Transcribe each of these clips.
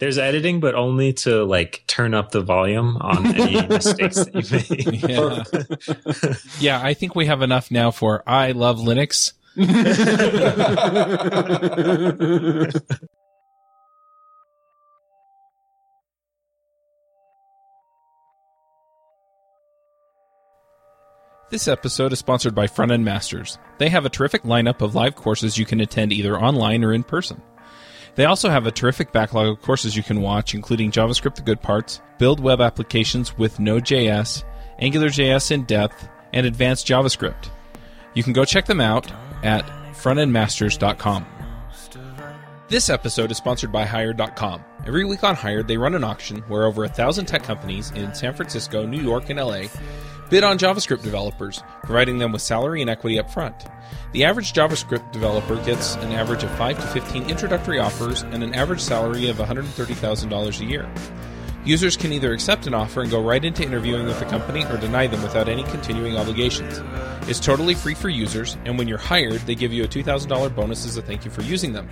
There's editing, but only to like turn up the volume on any mistakes that you make. Yeah. yeah, I think we have enough now for I love Linux. This episode is sponsored by Front End Masters. They have a terrific lineup of live courses you can attend either online or in person. They also have a terrific backlog of courses you can watch, including JavaScript the good parts, build web applications with Node.js, AngularJS in depth, and advanced JavaScript. You can go check them out at frontendmasters.com. This episode is sponsored by Hired.com. Every week on Hired, they run an auction where over a thousand tech companies in San Francisco, New York, and LA Bid on JavaScript developers, providing them with salary and equity up front. The average JavaScript developer gets an average of 5 to 15 introductory offers and an average salary of $130,000 a year. Users can either accept an offer and go right into interviewing with the company or deny them without any continuing obligations. It's totally free for users, and when you're hired, they give you a $2,000 bonus as a thank you for using them.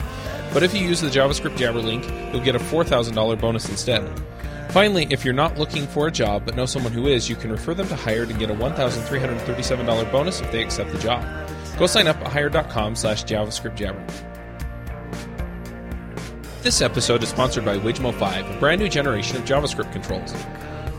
But if you use the JavaScript Jabber link, you'll get a $4,000 bonus instead. Finally, if you're not looking for a job but know someone who is, you can refer them to Hired and get a $1,337 bonus if they accept the job. Go sign up at hired.com slash JavaScriptJabber. This episode is sponsored by Wijmo 5, a brand new generation of JavaScript controls.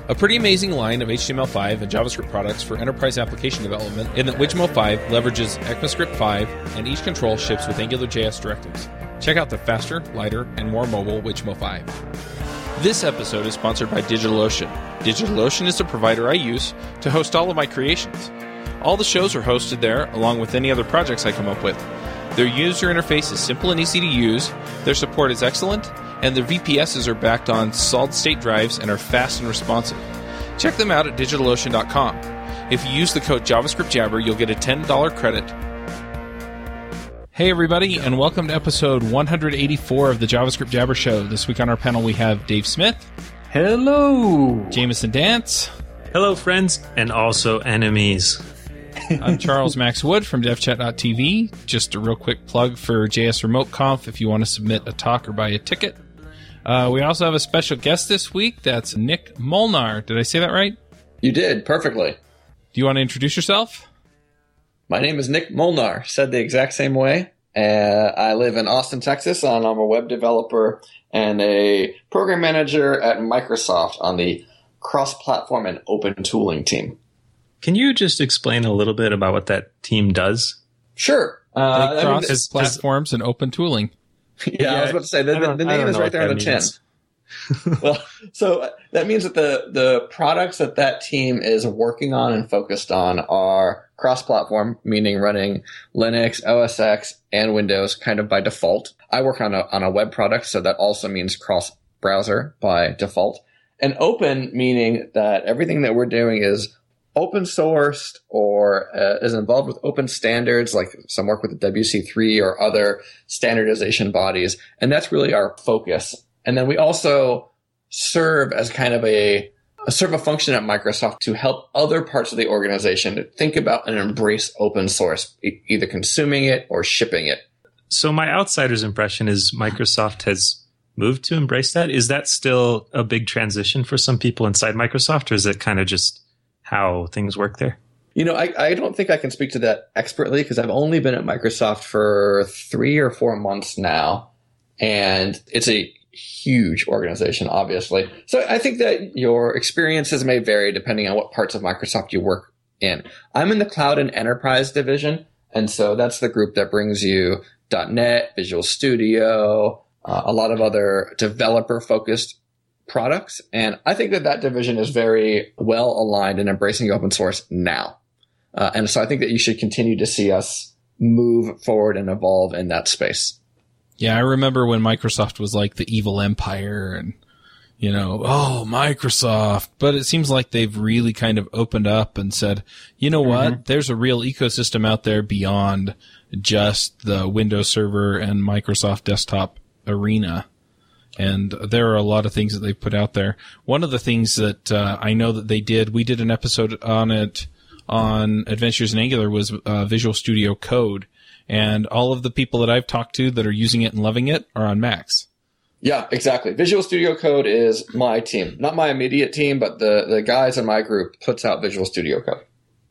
A pretty amazing line of HTML5 and JavaScript products for enterprise application development in that Wijmo 5 leverages ECMAScript 5 and each control ships with AngularJS directives. Check out the faster, lighter, and more mobile Wijmo 5. This episode is sponsored by DigitalOcean. DigitalOcean is the provider I use to host all of my creations. All the shows are hosted there, along with any other projects I come up with. Their user interface is simple and easy to use, their support is excellent, and their VPSs are backed on solid state drives and are fast and responsive. Check them out at digitalocean.com. If you use the code JavaScriptJabber, you'll get a $10 credit Hey, everybody, and welcome to episode 184 of the JavaScript Jabber Show. This week on our panel, we have Dave Smith. Hello. Jameson Dance. Hello, friends, and also enemies. I'm Charles Max Wood from DevChat.tv. Just a real quick plug for JS Remote Conf if you want to submit a talk or buy a ticket. Uh, we also have a special guest this week. That's Nik Molnar. Did I say that right? You did perfectly. Do you want to introduce yourself? My name is Nik Molnar, said the exact same way. Uh, I live in Austin, Texas, and I'm a web developer and a program manager at Microsoft on the cross platform and open tooling team. Can you just explain a little bit about what that team does? Sure. Uh, cross I mean, platforms and open tooling. Yeah, yeah, I was about to say the, the, the name is right there on the means. tin. well, so that means that the the products that that team is working on and focused on are cross-platform, meaning running Linux, OS X, and Windows kind of by default. I work on a on a web product, so that also means cross-browser by default. And open, meaning that everything that we're doing is open sourced or uh, is involved with open standards, like some work with the WC3 or other standardization bodies. And that's really our focus and then we also serve as kind of a, a serve a function at Microsoft to help other parts of the organization to think about and embrace open source, e- either consuming it or shipping it. So my outsider's impression is Microsoft has moved to embrace that. Is that still a big transition for some people inside Microsoft, or is it kind of just how things work there? You know, I, I don't think I can speak to that expertly because I've only been at Microsoft for three or four months now. And it's a huge organization, obviously. So I think that your experiences may vary depending on what parts of Microsoft you work in. I'm in the cloud and enterprise division. And so that's the group that brings you .NET, Visual Studio, uh, a lot of other developer focused products. And I think that that division is very well aligned in embracing open source now. Uh, and so I think that you should continue to see us move forward and evolve in that space. Yeah, I remember when Microsoft was like the evil empire and, you know, oh, Microsoft. But it seems like they've really kind of opened up and said, you know what? Mm-hmm. There's a real ecosystem out there beyond just the Windows Server and Microsoft Desktop arena. And there are a lot of things that they've put out there. One of the things that uh, I know that they did, we did an episode on it on Adventures in Angular was uh, Visual Studio Code and all of the people that I've talked to that are using it and loving it are on Macs. Yeah, exactly. Visual Studio Code is my team, not my immediate team, but the the guys in my group puts out Visual Studio Code,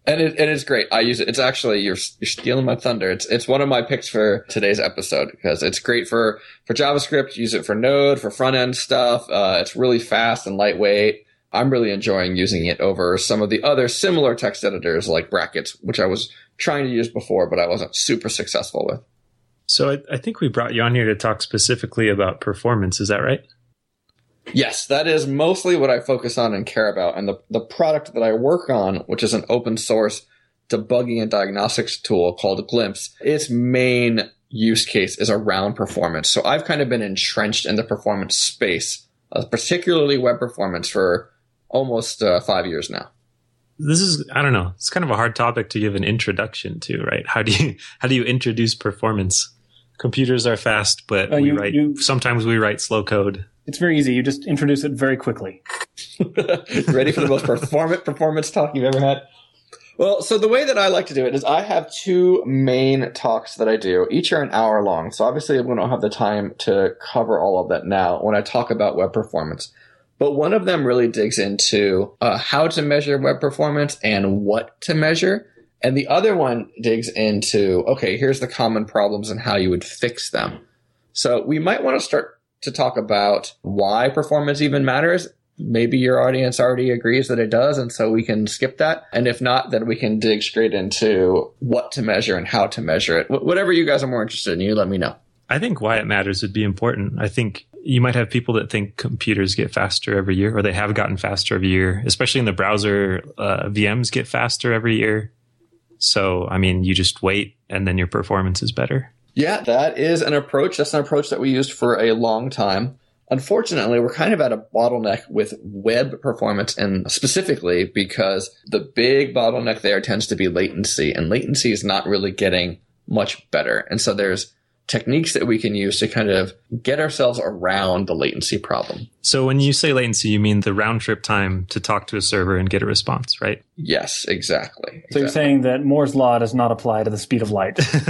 and it, it is great. I use it. It's actually you're you're stealing my thunder. It's it's one of my picks for today's episode because it's great for for JavaScript. Use it for Node for front end stuff. Uh, it's really fast and lightweight. I'm really enjoying using it over some of the other similar text editors like Brackets, which I was trying to use before, but I wasn't super successful with. So I, I, think we brought you on here to talk specifically about performance. Is that right? Yes, that is mostly what I focus on and care about. And the, the product that I work on, which is an open source debugging and diagnostics tool called Glimpse, its main use case is around performance. So I've kind of been entrenched in the performance space, uh, particularly web performance for almost uh, five years now this is I don't know. It's kind of a hard topic to give an introduction to, right? How do you how do you introduce performance? Computers are fast, but uh, we you, write you, sometimes we write slow code. It's very easy. You just introduce it very quickly. Ready for the most performant performance talk you've ever had? Well, so the way that I like to do it is I have two main talks that I do. Each are an hour long. So obviously we don't have the time to cover all of that now when I talk about web performance. But one of them really digs into uh, how to measure web performance and what to measure. And the other one digs into, okay, here's the common problems and how you would fix them. So we might want to start to talk about why performance even matters. Maybe your audience already agrees that it does, and so we can skip that. And if not, then we can dig straight into what to measure and how to measure it. Wh- whatever you guys are more interested in, you let me know. I think why it matters would be important. I think you might have people that think computers get faster every year, or they have gotten faster every year, especially in the browser. Uh, VMs get faster every year. So, I mean, you just wait and then your performance is better. Yeah, that is an approach. That's an approach that we used for a long time. Unfortunately, we're kind of at a bottleneck with web performance and specifically because the big bottleneck there tends to be latency and latency is not really getting much better. And so there's techniques that we can use to kind of get ourselves around the latency problem. So when you say latency, you mean the round trip time to talk to a server and get a response, right? Yes, exactly. So exactly. you're saying that Moore's law does not apply to the speed of light?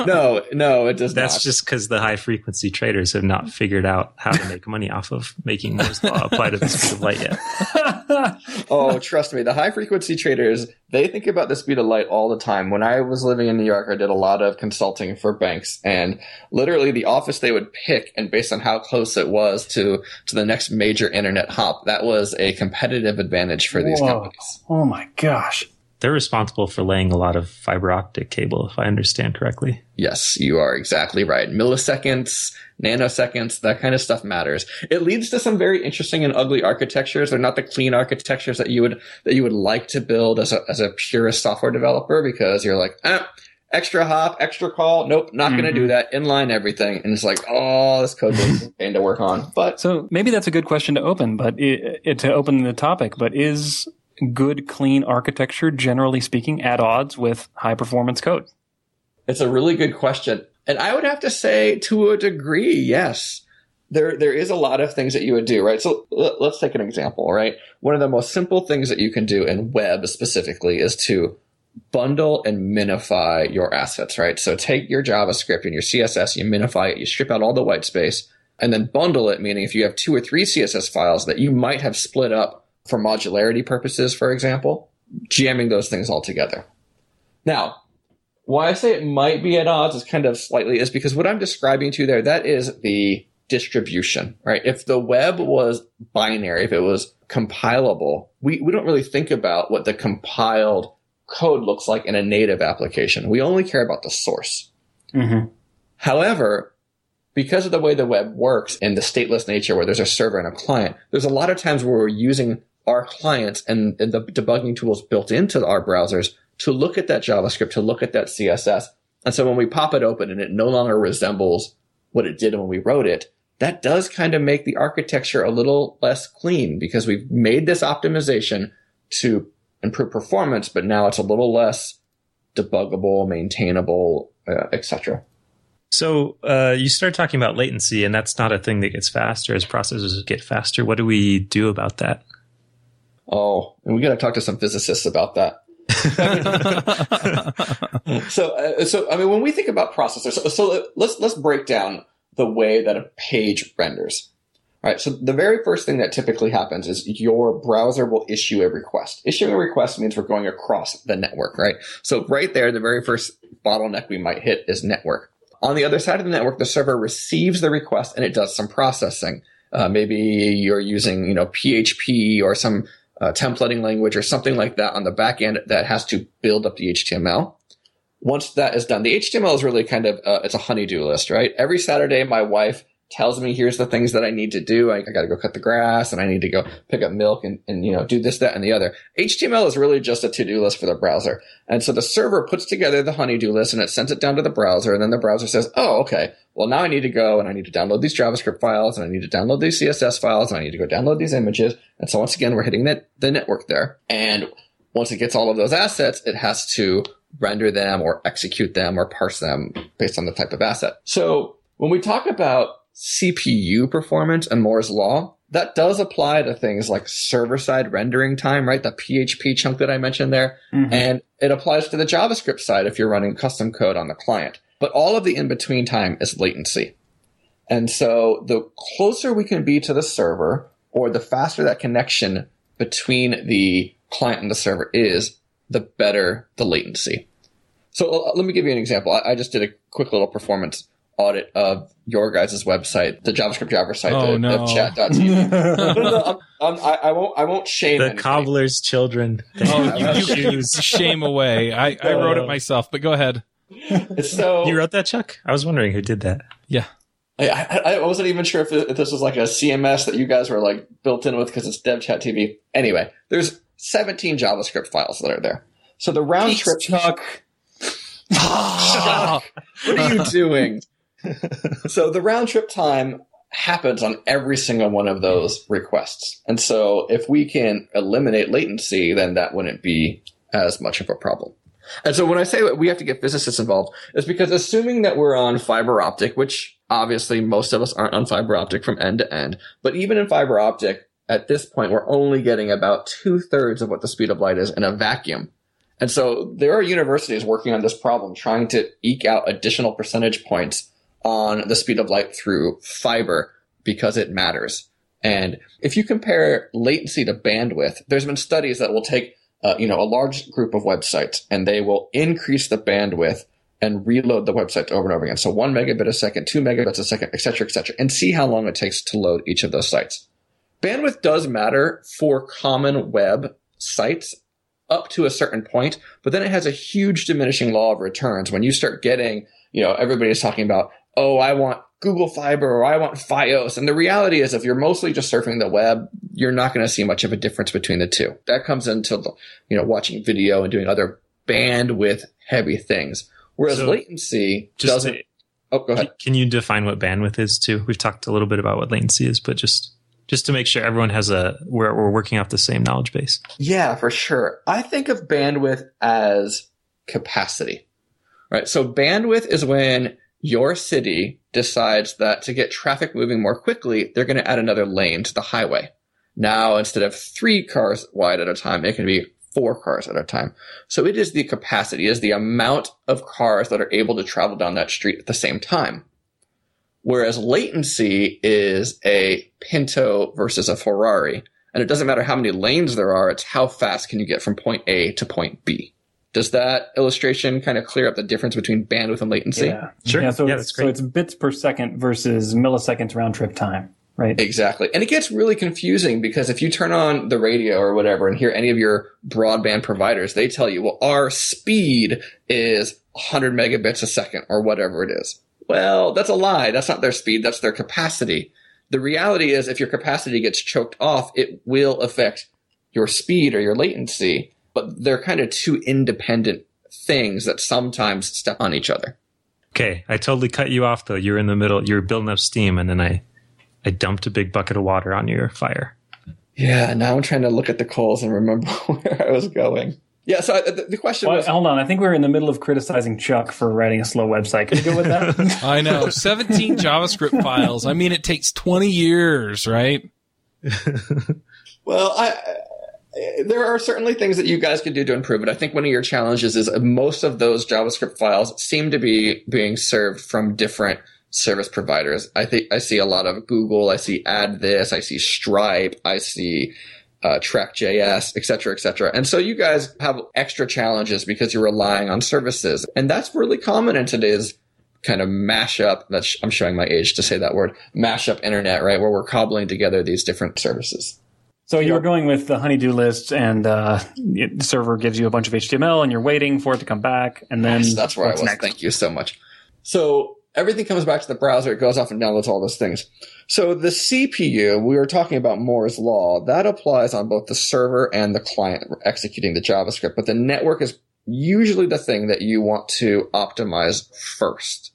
no, no, it does That's not. That's just because the high frequency traders have not figured out how to make money off of making Moore's law apply to the speed of light yet. oh, trust me, the high frequency traders, they think about the speed of light all the time. When I was living in New York, I did a lot of consulting for banks and literally the office they would pick and based on how close it was to, to the next major internet hop, that was a competitive advantage for these Whoa. companies. Oh my gosh. They're responsible for laying a lot of fiber optic cable, if I understand correctly. Yes, you are exactly right. Milliseconds, nanoseconds, that kind of stuff matters. It leads to some very interesting and ugly architectures. They're not the clean architectures that you would that you would like to build as a as a purist software developer because you're like, eh, extra hop, extra call. Nope, not mm-hmm. going to do that. Inline everything. And it's like, oh, this code is pain to work on. But so maybe that's a good question to open, but it, it, to open the topic, but is good, clean architecture, generally speaking, at odds with high performance code? It's a really good question. And I would have to say to a degree, yes. There, there is a lot of things that you would do, right? So let's take an example, right? One of the most simple things that you can do in web specifically is to bundle and minify your assets, right? So take your JavaScript and your CSS, you minify it, you strip out all the white space, and then bundle it, meaning if you have two or three CSS files that you might have split up for modularity purposes, for example, jamming those things all together. Now, why I say it might be at odds is kind of slightly is because what I'm describing to you there, that is the distribution, right? If the web was binary, if it was compilable, we, we don't really think about what the compiled code looks like in a native application. We only care about the source. Mm-hmm. However, because of the way the web works and the stateless nature where there's a server and a client, there's a lot of times where we're using our clients and, and the debugging tools built into our browsers to look at that JavaScript, to look at that CSS. And so when we pop it open and it no longer resembles what it did when we wrote it, that does kind of make the architecture a little less clean because we've made this optimization to improve performance, but now it's a little less debuggable, maintainable, uh, etc. So uh, you start talking about latency, and that's not a thing that gets faster as processors get faster. What do we do about that? Oh, and we got to talk to some physicists about that. so, uh, so I mean, when we think about processors, so, so, let's let's break down the way that a page renders. All right, so the very first thing that typically happens is your browser will issue a request. Issuing a request means we're going across the network, right? So right there, the very first bottleneck we might hit is network. On the other side of the network, the server receives the request and it does some processing. Uh, maybe you're using, you know, PHP or some uh, templating language or something like that on the back end that has to build up the HTML. Once that is done, the HTML is really kind of uh, it's a honeydew list, right? Every Saturday, my wife tells me here's the things that I need to do. I, I got to go cut the grass and I need to go pick up milk and, and, you know, do this, that, and the other. HTML is really just a to-do list for the browser. And so the server puts together the honeydew list and it sends it down to the browser. And then the browser says, Oh, okay. Well, now I need to go and I need to download these JavaScript files and I need to download these CSS files and I need to go download these images. And so once again, we're hitting the, the network there. And once it gets all of those assets, it has to render them or execute them or parse them based on the type of asset. So when we talk about CPU performance and Moore's law, that does apply to things like server side rendering time, right? The PHP chunk that I mentioned there. Mm-hmm. And it applies to the JavaScript side if you're running custom code on the client. But all of the in between time is latency. And so the closer we can be to the server or the faster that connection between the client and the server is, the better the latency. So uh, let me give you an example. I, I just did a quick little performance audit of your guys' website, the JavaScript Jabber site, oh, the, no. chat.tv. no, no, I'm, I'm, I, I won't. I won't shame the anything. cobbler's children. Oh, you, you, you shame away. I, I wrote it myself, but go ahead. so you wrote that, Chuck? I was wondering who did that. Yeah. I, I, I wasn't even sure if, if this was like a CMS that you guys were like built in with because it's DevChat TV. Anyway, there's 17 JavaScript files that are there. So the round trip. Chuck. Chuck, what are you doing? so the round trip time happens on every single one of those requests. And so if we can eliminate latency, then that wouldn't be as much of a problem. And so when I say that we have to get physicists involved, it's because assuming that we're on fiber optic, which obviously most of us aren't on fiber optic from end to end, but even in fiber optic, at this point, we're only getting about two thirds of what the speed of light is in a vacuum. And so there are universities working on this problem, trying to eke out additional percentage points on the speed of light through fiber because it matters. And if you compare latency to bandwidth, there's been studies that will take, uh, you know, a large group of websites and they will increase the bandwidth and reload the website over and over again. So one megabit a second, two megabits a second, et cetera, et cetera, and see how long it takes to load each of those sites. Bandwidth does matter for common web sites up to a certain point, but then it has a huge diminishing law of returns when you start getting, you know, everybody's talking about oh, I want Google Fiber or I want Fios. And the reality is, if you're mostly just surfing the web, you're not going to see much of a difference between the two. That comes into, the, you know, watching video and doing other bandwidth heavy things. Whereas so latency doesn't. To, oh, go ahead. Can you define what bandwidth is too? We've talked a little bit about what latency is, but just just to make sure everyone has a we're, we're working off the same knowledge base. Yeah, for sure. I think of bandwidth as capacity. Right. So bandwidth is when your city decides that to get traffic moving more quickly, they're going to add another lane to the highway. Now, instead of three cars wide at a time, it can be four cars at a time. So it is the capacity, is the amount of cars that are able to travel down that street at the same time. Whereas latency is a Pinto versus a Ferrari. And it doesn't matter how many lanes there are, it's how fast can you get from point A to point B. Does that illustration kind of clear up the difference between bandwidth and latency? Yeah, sure. Yeah, so, yeah, it's, so it's bits per second versus milliseconds round trip time, right? Exactly. And it gets really confusing because if you turn on the radio or whatever and hear any of your broadband providers, they tell you, well, our speed is 100 megabits a second or whatever it is. Well, that's a lie. That's not their speed. That's their capacity. The reality is if your capacity gets choked off, it will affect your speed or your latency but they're kind of two independent things that sometimes step on each other. Okay, I totally cut you off though. You're in the middle. You're building up steam, and then I, I dumped a big bucket of water on your fire. Yeah, now I'm trying to look at the coals and remember where I was going. Yeah, so uh, the, the question well, was. Hold on, I think we are in the middle of criticizing Chuck for writing a slow website. Can you go with that? I know, 17 JavaScript files. I mean, it takes 20 years, right? well, I there are certainly things that you guys could do to improve it. I think one of your challenges is most of those JavaScript files seem to be being served from different service providers. I think I see a lot of Google. I see Add This. I see Stripe. I see uh, Track.js, et cetera, et cetera. And so you guys have extra challenges because you're relying on services. And that's really common in today's kind of mashup. That's, I'm showing my age to say that word, mashup internet, right? Where we're cobbling together these different services. So you're going with the honeydew list, and uh, the server gives you a bunch of HTML, and you're waiting for it to come back, and then yes, that's where I was. Next? Thank you so much. So everything comes back to the browser. It goes off and downloads all those things. So the CPU, we were talking about Moore's law, that applies on both the server and the client executing the JavaScript. But the network is usually the thing that you want to optimize first.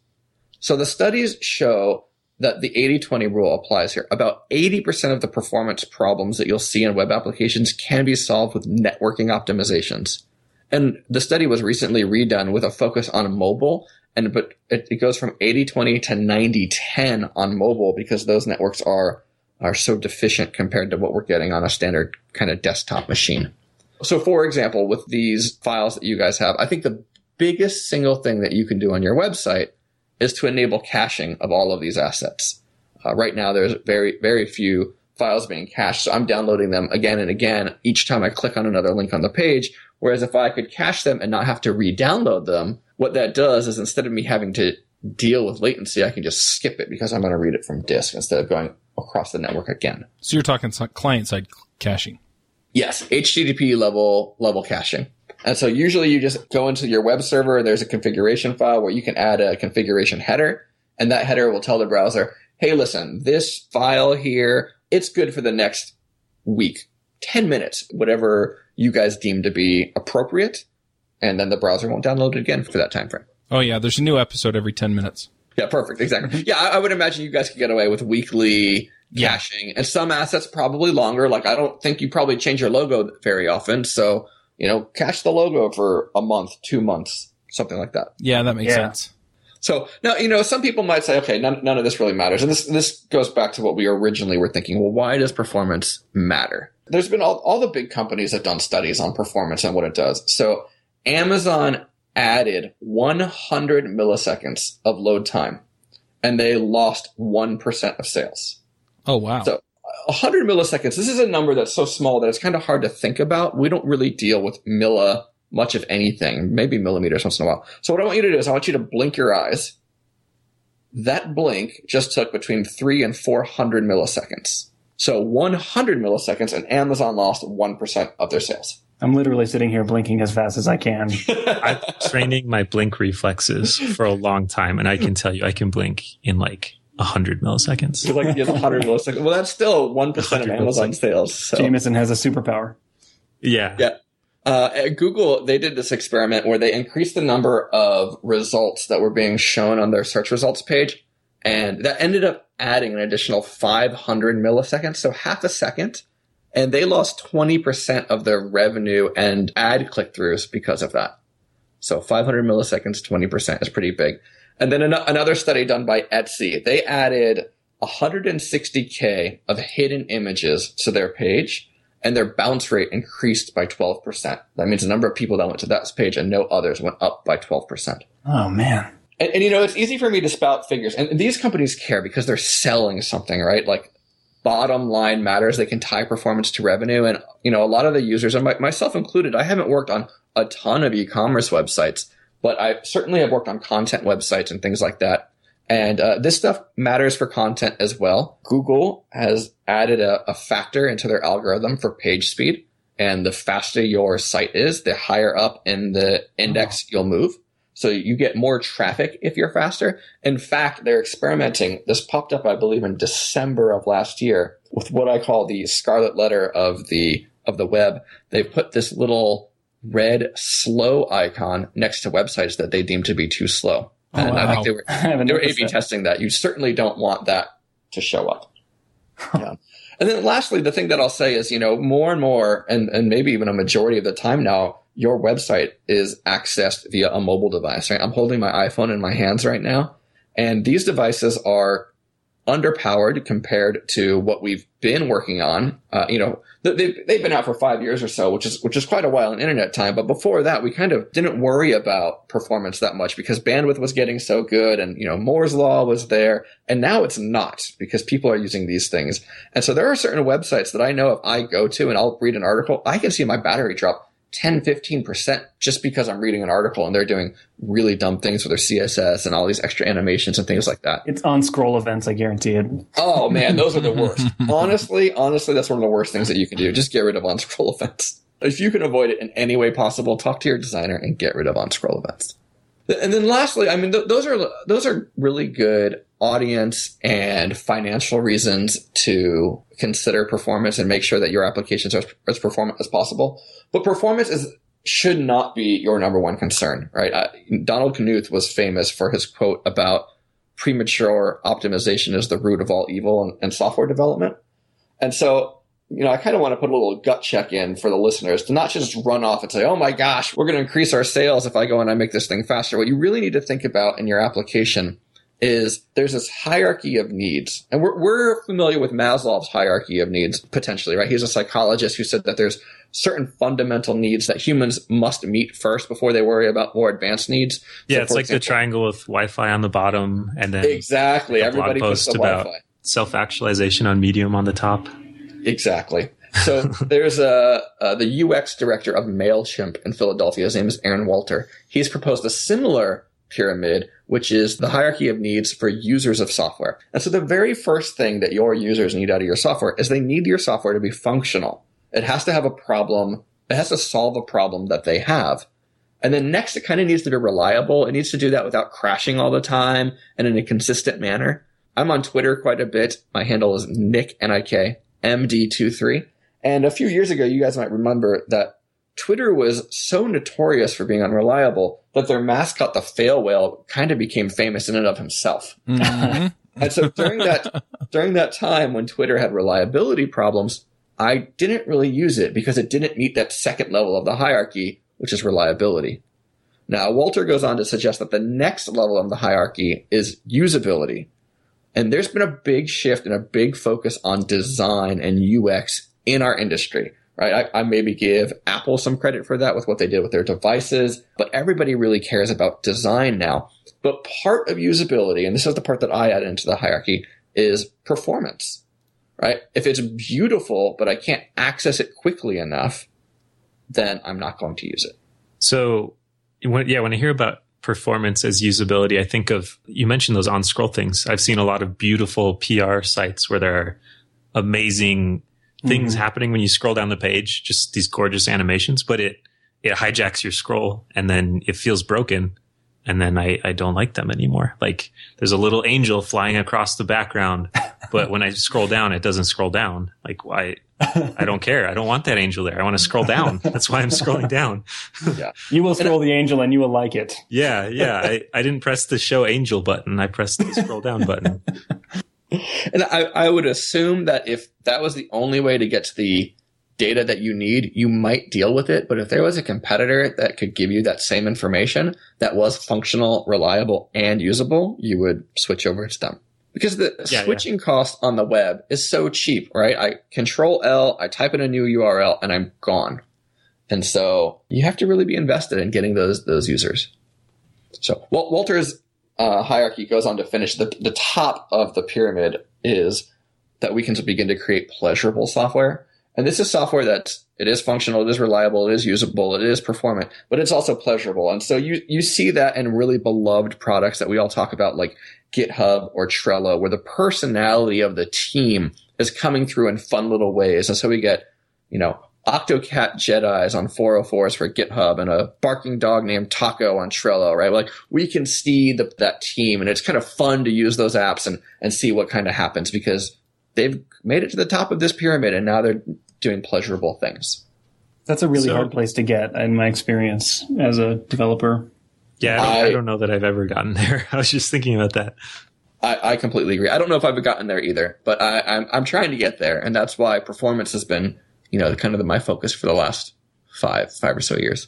So the studies show that the 80-20 rule applies here. About 80% of the performance problems that you'll see in web applications can be solved with networking optimizations. And the study was recently redone with a focus on mobile. And, but it, it goes from 80-20 to 90-10 on mobile because those networks are, are so deficient compared to what we're getting on a standard kind of desktop machine. So for example, with these files that you guys have, I think the biggest single thing that you can do on your website is to enable caching of all of these assets. Uh, right now, there's very, very few files being cached. So I'm downloading them again and again each time I click on another link on the page. Whereas if I could cache them and not have to re-download them, what that does is instead of me having to deal with latency, I can just skip it because I'm going to read it from disk instead of going across the network again. So you're talking client side caching. Yes, HTTP level level caching. And so usually you just go into your web server, there's a configuration file where you can add a configuration header, and that header will tell the browser, hey, listen, this file here, it's good for the next week, 10 minutes, whatever you guys deem to be appropriate. And then the browser won't download it again for that time frame. Oh yeah, there's a new episode every 10 minutes. Yeah, perfect. Exactly. yeah, I, I would imagine you guys could get away with weekly caching and some assets probably longer. Like I don't think you probably change your logo very often. So you know, cache the logo for a month, two months, something like that. Yeah, that makes yeah. sense. So now, you know, some people might say, okay, none, none of this really matters. And this, this goes back to what we originally were thinking. Well, why does performance matter? There's been all, all the big companies have done studies on performance and what it does. So Amazon added 100 milliseconds of load time and they lost 1% of sales. Oh, wow. So 100 milliseconds, this is a number that's so small that it's kind of hard to think about. We don't really deal with milli much of anything, maybe millimeters once in a while. So what I want you to do is I want you to blink your eyes. That blink just took between three and 400 milliseconds. So 100 milliseconds and Amazon lost 1% of their sales. I'm literally sitting here blinking as fast as I can. I've been training my blink reflexes for a long time, and I can tell you I can blink in like 100 milliseconds. You're like, 100 milliseconds. Well, that's still 1% of Amazon sales. So. Jameson has a superpower. Yeah. Yeah. Uh, at Google, they did this experiment where they increased the number of results that were being shown on their search results page. And that ended up adding an additional 500 milliseconds, so half a second. And they lost 20% of their revenue and ad click throughs because of that. So 500 milliseconds, 20% is pretty big. And then an- another study done by Etsy, they added 160k of hidden images to their page and their bounce rate increased by 12%. That means the number of people that went to that page and no others went up by 12%. Oh man. And, and, you know, it's easy for me to spout figures and these companies care because they're selling something, right? Like bottom line matters. They can tie performance to revenue. And, you know, a lot of the users and my, myself included, I haven't worked on a ton of e-commerce websites, but I certainly have worked on content websites and things like that. And uh, this stuff matters for content as well. Google has added a, a, factor into their algorithm for page speed. And the faster your site is, the higher up in the index you'll move. So you get more traffic if you're faster. In fact, they're experimenting. This popped up, I believe, in December of last year with what I call the scarlet letter of the of the web. They've put this little red slow icon next to websites that they deem to be too slow. Oh, and wow. I think they were, they were A-B testing that. You certainly don't want that to show up. yeah. And then lastly, the thing that I'll say is, you know, more and more, and, and maybe even a majority of the time now, your website is accessed via a mobile device, right? I'm holding my iPhone in my hands right now. And these devices are underpowered compared to what we've been working on. Uh, you know, they've, they've been out for five years or so, which is, which is quite a while in internet time. But before that, we kind of didn't worry about performance that much because bandwidth was getting so good and, you know, Moore's law was there. And now it's not because people are using these things. And so there are certain websites that I know if I go to and I'll read an article, I can see my battery drop 10, 15% just because I'm reading an article and they're doing really dumb things with their CSS and all these extra animations and things like that. It's on scroll events, I guarantee it. Oh man, those are the worst. honestly, honestly, that's one of the worst things that you can do. Just get rid of on scroll events. If you can avoid it in any way possible, talk to your designer and get rid of on scroll events. And then lastly, I mean, th- those are, those are really good audience and financial reasons to consider performance and make sure that your applications are as performant as possible. But performance is should not be your number one concern, right? Uh, Donald Knuth was famous for his quote about premature optimization is the root of all evil in, in software development. And so, you know, I kind of want to put a little gut check in for the listeners to not just run off and say, oh my gosh, we're going to increase our sales if I go and I make this thing faster. What you really need to think about in your application is there's this hierarchy of needs. And we're, we're familiar with Maslow's hierarchy of needs potentially, right? He's a psychologist who said that there's certain fundamental needs that humans must meet first before they worry about more advanced needs. Yeah, so it's like example, the triangle with Wi-Fi on the bottom and then exactly everybody post the about self-actualization on Medium on the top. Exactly. So there's a uh, the UX director of Mailchimp in Philadelphia. His name is Aaron Walter. He's proposed a similar pyramid, which is the hierarchy of needs for users of software. And so the very first thing that your users need out of your software is they need your software to be functional. It has to have a problem. It has to solve a problem that they have. And then next, it kind of needs to be reliable. It needs to do that without crashing all the time and in a consistent manner. I'm on Twitter quite a bit. My handle is Nik, N-I-K, MD23. And a few years ago, you guys might remember that Twitter was so notorious for being unreliable that their mascot, the fail whale, kind of became famous in and of himself. Mm-hmm. and so during that during that time when Twitter had reliability problems, I didn't really use it because it didn't meet that second level of the hierarchy, which is reliability. Now, Walter goes on to suggest that the next level of the hierarchy is usability. And there's been a big shift and a big focus on design and UX in our industry right? I, I, maybe give Apple some credit for that with what they did with their devices, but everybody really cares about design now. But part of usability, and this is the part that I add into the hierarchy, is performance, right? If it's beautiful, but I can't access it quickly enough, then I'm not going to use it. So, when, yeah, when I hear about performance as usability, I think of, you mentioned those on scroll things. I've seen a lot of beautiful PR sites where there are amazing things mm-hmm. happening when you scroll down the page, just these gorgeous animations, but it, it hijacks your scroll and then it feels broken. And then I, I don't like them anymore. Like there's a little angel flying across the background, but when I scroll down, it doesn't scroll down. Like why? I don't care. I don't want that angel there. I want to scroll down. That's why I'm scrolling down. yeah. You will scroll the angel and you will like it. Yeah. Yeah. I, I didn't press the show angel button. I pressed the scroll down button. and I, I would assume that if that was the only way to get to the data that you need, you might deal with it. But if there was a competitor that could give you that same information that was functional, reliable, and usable, you would switch over to them. Because the yeah, switching yeah. cost on the web is so cheap, right? I control L, I type in a new URL, and I'm gone. And so you have to really be invested in getting those those users. So Walter's uh, hierarchy goes on to finish, the, the top of the pyramid is that we can begin to create pleasurable software. And this is software that it is functional, it is reliable, it is usable, it is performant, but it's also pleasurable. And so you, you see that in really beloved products that we all talk about, like GitHub or Trello, where the personality of the team is coming through in fun little ways. And so we get, you know, Octocat Jedi's on 404s for GitHub and a barking dog named Taco on Trello, right? Like we can see the, that team and it's kind of fun to use those apps and, and see what kind of happens because they've made it to the top of this pyramid and now they're doing pleasurable things. That's a really so, hard place to get in my experience as a developer. Yeah, I don't, I, I don't know that I've ever gotten there. I was just thinking about that. I, I, completely agree. I don't know if I've gotten there either, but I, I'm, I'm trying to get there, and that's why performance has been you know, kind of my focus for the last five, five or so years.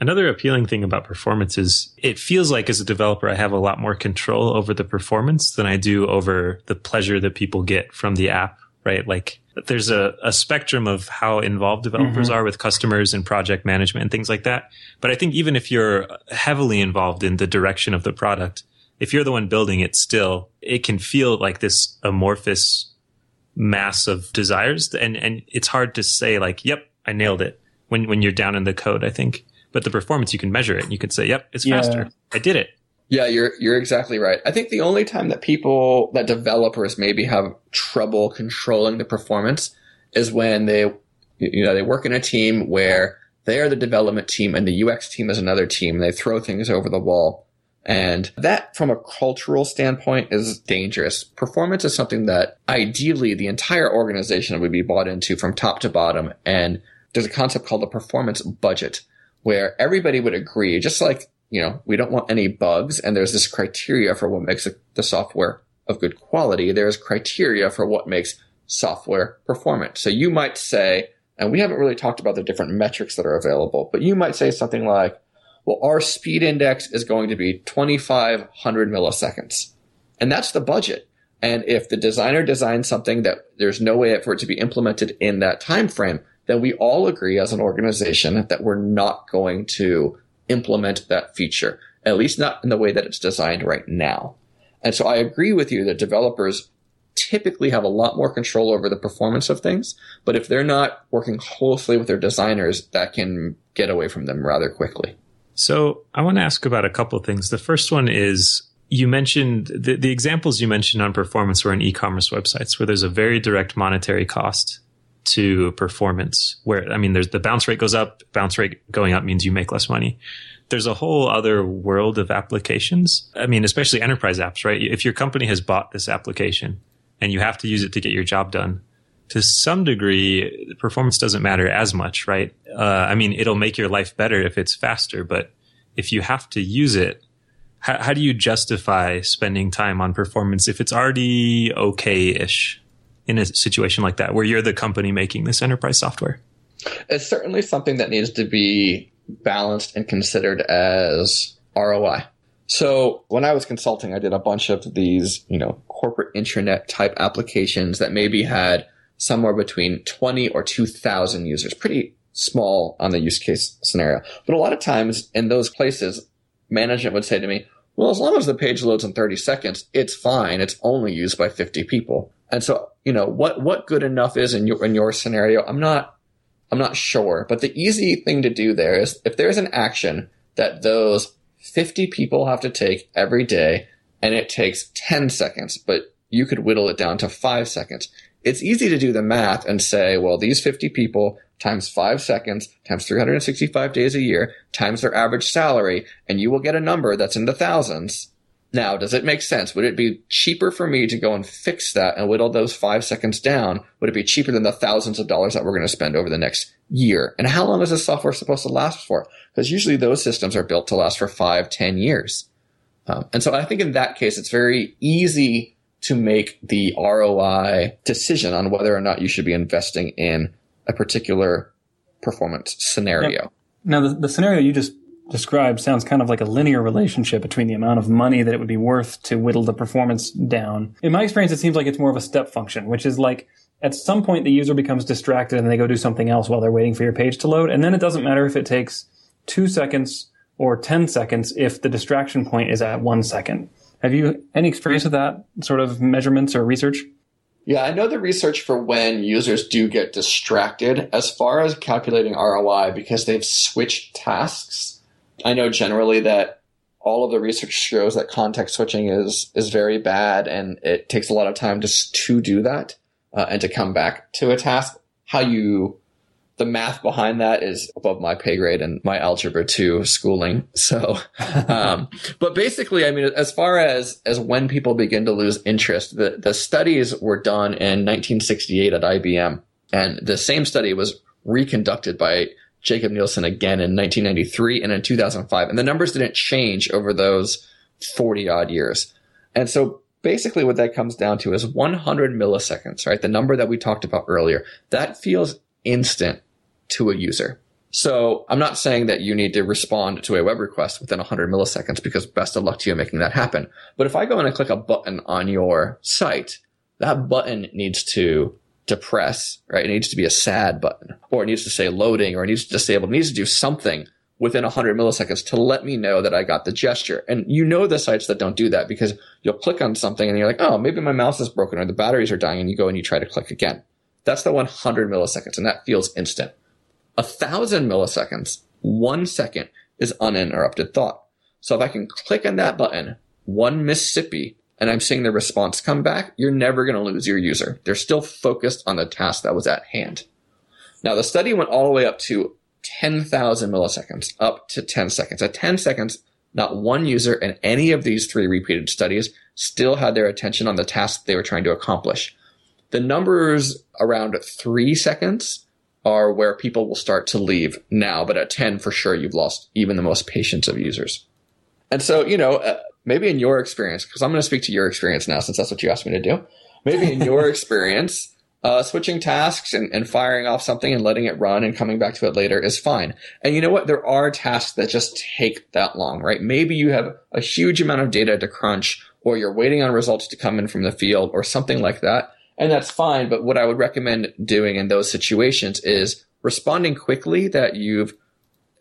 Another appealing thing about performance is it feels like as a developer, I have a lot more control over the performance than I do over the pleasure that people get from the app, right? Like there's a, a spectrum of how involved developers mm-hmm. are with customers and project management and things like that. But I think even if you're heavily involved in the direction of the product, if you're the one building it still, it can feel like this amorphous mass of desires. And, and it's hard to say like, yep, I nailed it when, when you're down in the code, I think. But the performance, you can measure it and you can say, yep, it's faster. I did it. Yeah, you're you're exactly right. I think the only time that people that developers maybe have trouble controlling the performance is when they you know they work in a team where they are the development team and the UX team is another team. They throw things over the wall. And that from a cultural standpoint is dangerous. Performance is something that ideally the entire organization would be bought into from top to bottom. And there's a concept called the performance budget where everybody would agree, just like, you know, we don't want any bugs. And there's this criteria for what makes the software of good quality. There's criteria for what makes software performant. So you might say, and we haven't really talked about the different metrics that are available, but you might say something like, well, our speed index is going to be 2500 milliseconds. And that's the budget. And if the designer designs something that there's no way for it to be implemented in that time frame, then we all agree as an organization that we're not going to implement that feature, at least not in the way that it's designed right now. And so I agree with you that developers typically have a lot more control over the performance of things, but if they're not working closely with their designers, that can get away from them rather quickly. So I want to ask about a couple of things. The first one is you mentioned the, the examples you mentioned on performance were in e-commerce websites where there's a very direct monetary cost to performance where i mean there's the bounce rate goes up bounce rate going up means you make less money. There's a whole other world of applications. I mean especially enterprise apps right? If your company has bought this application and you have to use it to get your job done to some degree, performance doesn't matter as much, right? Uh, I mean, it'll make your life better if it's faster, but if you have to use it, how, how do you justify spending time on performance if it's already okay-ish in a situation like that where you're the company making this enterprise software? It's certainly something that needs to be balanced and considered as ROI. So when I was consulting, I did a bunch of these, you know, corporate intranet type applications that maybe had somewhere between 20 or 2,000 users. Pretty small on the use case scenario. But a lot of times in those places, management would say to me, well, as long as the page loads in 30 seconds, it's fine. It's only used by 50 people. And so, you know, what, what good enough is in your, in your scenario? I'm not, I'm not sure. But the easy thing to do there is if there's an action that those 50 people have to take every day and it takes 10 seconds, but you could whittle it down to five seconds it's easy to do the math and say, well, these 50 people times five seconds times 365 days a year times their average salary, and you will get a number that's in the thousands. Now, does it make sense? Would it be cheaper for me to go and fix that and whittle those five seconds down? Would it be cheaper than the thousands of dollars that we're going to spend over the next year? And how long is this software supposed to last for? Because usually those systems are built to last for five, ten years. Um, and so I think in that case, it's very easy to make the ROI decision on whether or not you should be investing in a particular performance scenario. Now, the, the scenario you just described sounds kind of like a linear relationship between the amount of money that it would be worth to whittle the performance down. In my experience, it seems like it's more of a step function, which is like at some point the user becomes distracted and they go do something else while they're waiting for your page to load. And then it doesn't matter if it takes two seconds or 10 seconds if the distraction point is at one second. Have you any experience with that sort of measurements or research? Yeah, I know the research for when users do get distracted as far as calculating ROI because they've switched tasks. I know generally that all of the research shows that context switching is is very bad and it takes a lot of time just to do that uh, and to come back to a task. How you the math behind that is above my pay grade and my algebra two schooling. So, um, but basically, I mean, as far as, as when people begin to lose interest, the, the studies were done in 1968 at IBM. And the same study was reconducted by Jakob Nielsen again in 1993 and in 2005. And the numbers didn't change over those 40 odd years. And so basically what that comes down to is 100 milliseconds, right? The number that we talked about earlier. That feels instant to a user. So I'm not saying that you need to respond to a web request within 100 milliseconds because best of luck to you making that happen. But if I go in and click a button on your site, that button needs to to press, right? It needs to be a sad button or it needs to say loading or it needs to disable. It needs to do something within 100 milliseconds to let me know that I got the gesture. And you know the sites that don't do that because you'll click on something and you're like, oh, maybe my mouse is broken or the batteries are dying and you go and you try to click again. That's the 100 milliseconds and that feels instant a thousand milliseconds, one second is uninterrupted thought. So if I can click on that button, one Mississippi, and I'm seeing the response come back, you're never going to lose your user. They're still focused on the task that was at hand. Now the study went all the way up to 10,000 milliseconds, up to 10 seconds. At 10 seconds, not one user in any of these three repeated studies still had their attention on the task they were trying to accomplish. The numbers around three seconds are where people will start to leave now, but at 10 for sure you've lost even the most patience of users. And so, you know, uh, maybe in your experience, because I'm going to speak to your experience now since that's what you asked me to do. Maybe in your experience, uh, switching tasks and, and firing off something and letting it run and coming back to it later is fine. And you know what? There are tasks that just take that long, right? Maybe you have a huge amount of data to crunch or you're waiting on results to come in from the field or something like that and that's fine. But what I would recommend doing in those situations is responding quickly that you've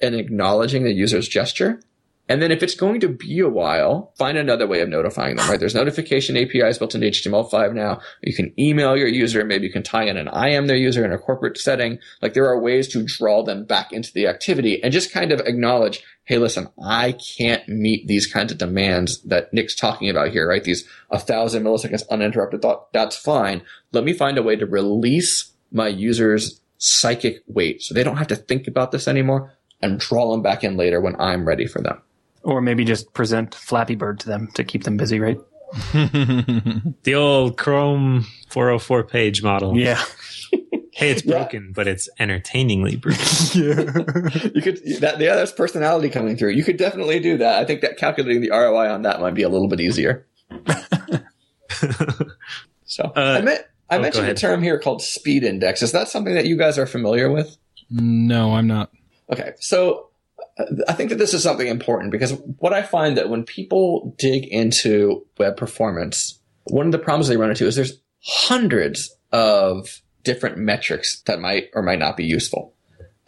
and acknowledging the user's gesture and then if it's going to be a while, find another way of notifying them, right? There's notification APIs built into HTML5 now. You can email your user. Maybe you can tie in an I am their user in a corporate setting. Like there are ways to draw them back into the activity and just kind of acknowledge, Hey, listen, I can't meet these kinds of demands that Nik's talking about here, right? These a thousand milliseconds uninterrupted thought. That's fine. Let me find a way to release my users psychic weight so they don't have to think about this anymore and draw them back in later when I'm ready for them. Or maybe just present Flappy Bird to them to keep them busy, right? the old Chrome 404 page model. Yeah. hey, it's broken, yeah. but it's entertainingly broken. yeah. you could that yeah, that's personality coming through. You could definitely do that. I think that calculating the ROI on that might be a little bit easier. so uh, I meant I oh, mentioned a term here called speed index. Is that something that you guys are familiar with? No, I'm not. Okay. So I think that this is something important because what I find that when people dig into web performance, one of the problems they run into is there's hundreds of different metrics that might or might not be useful.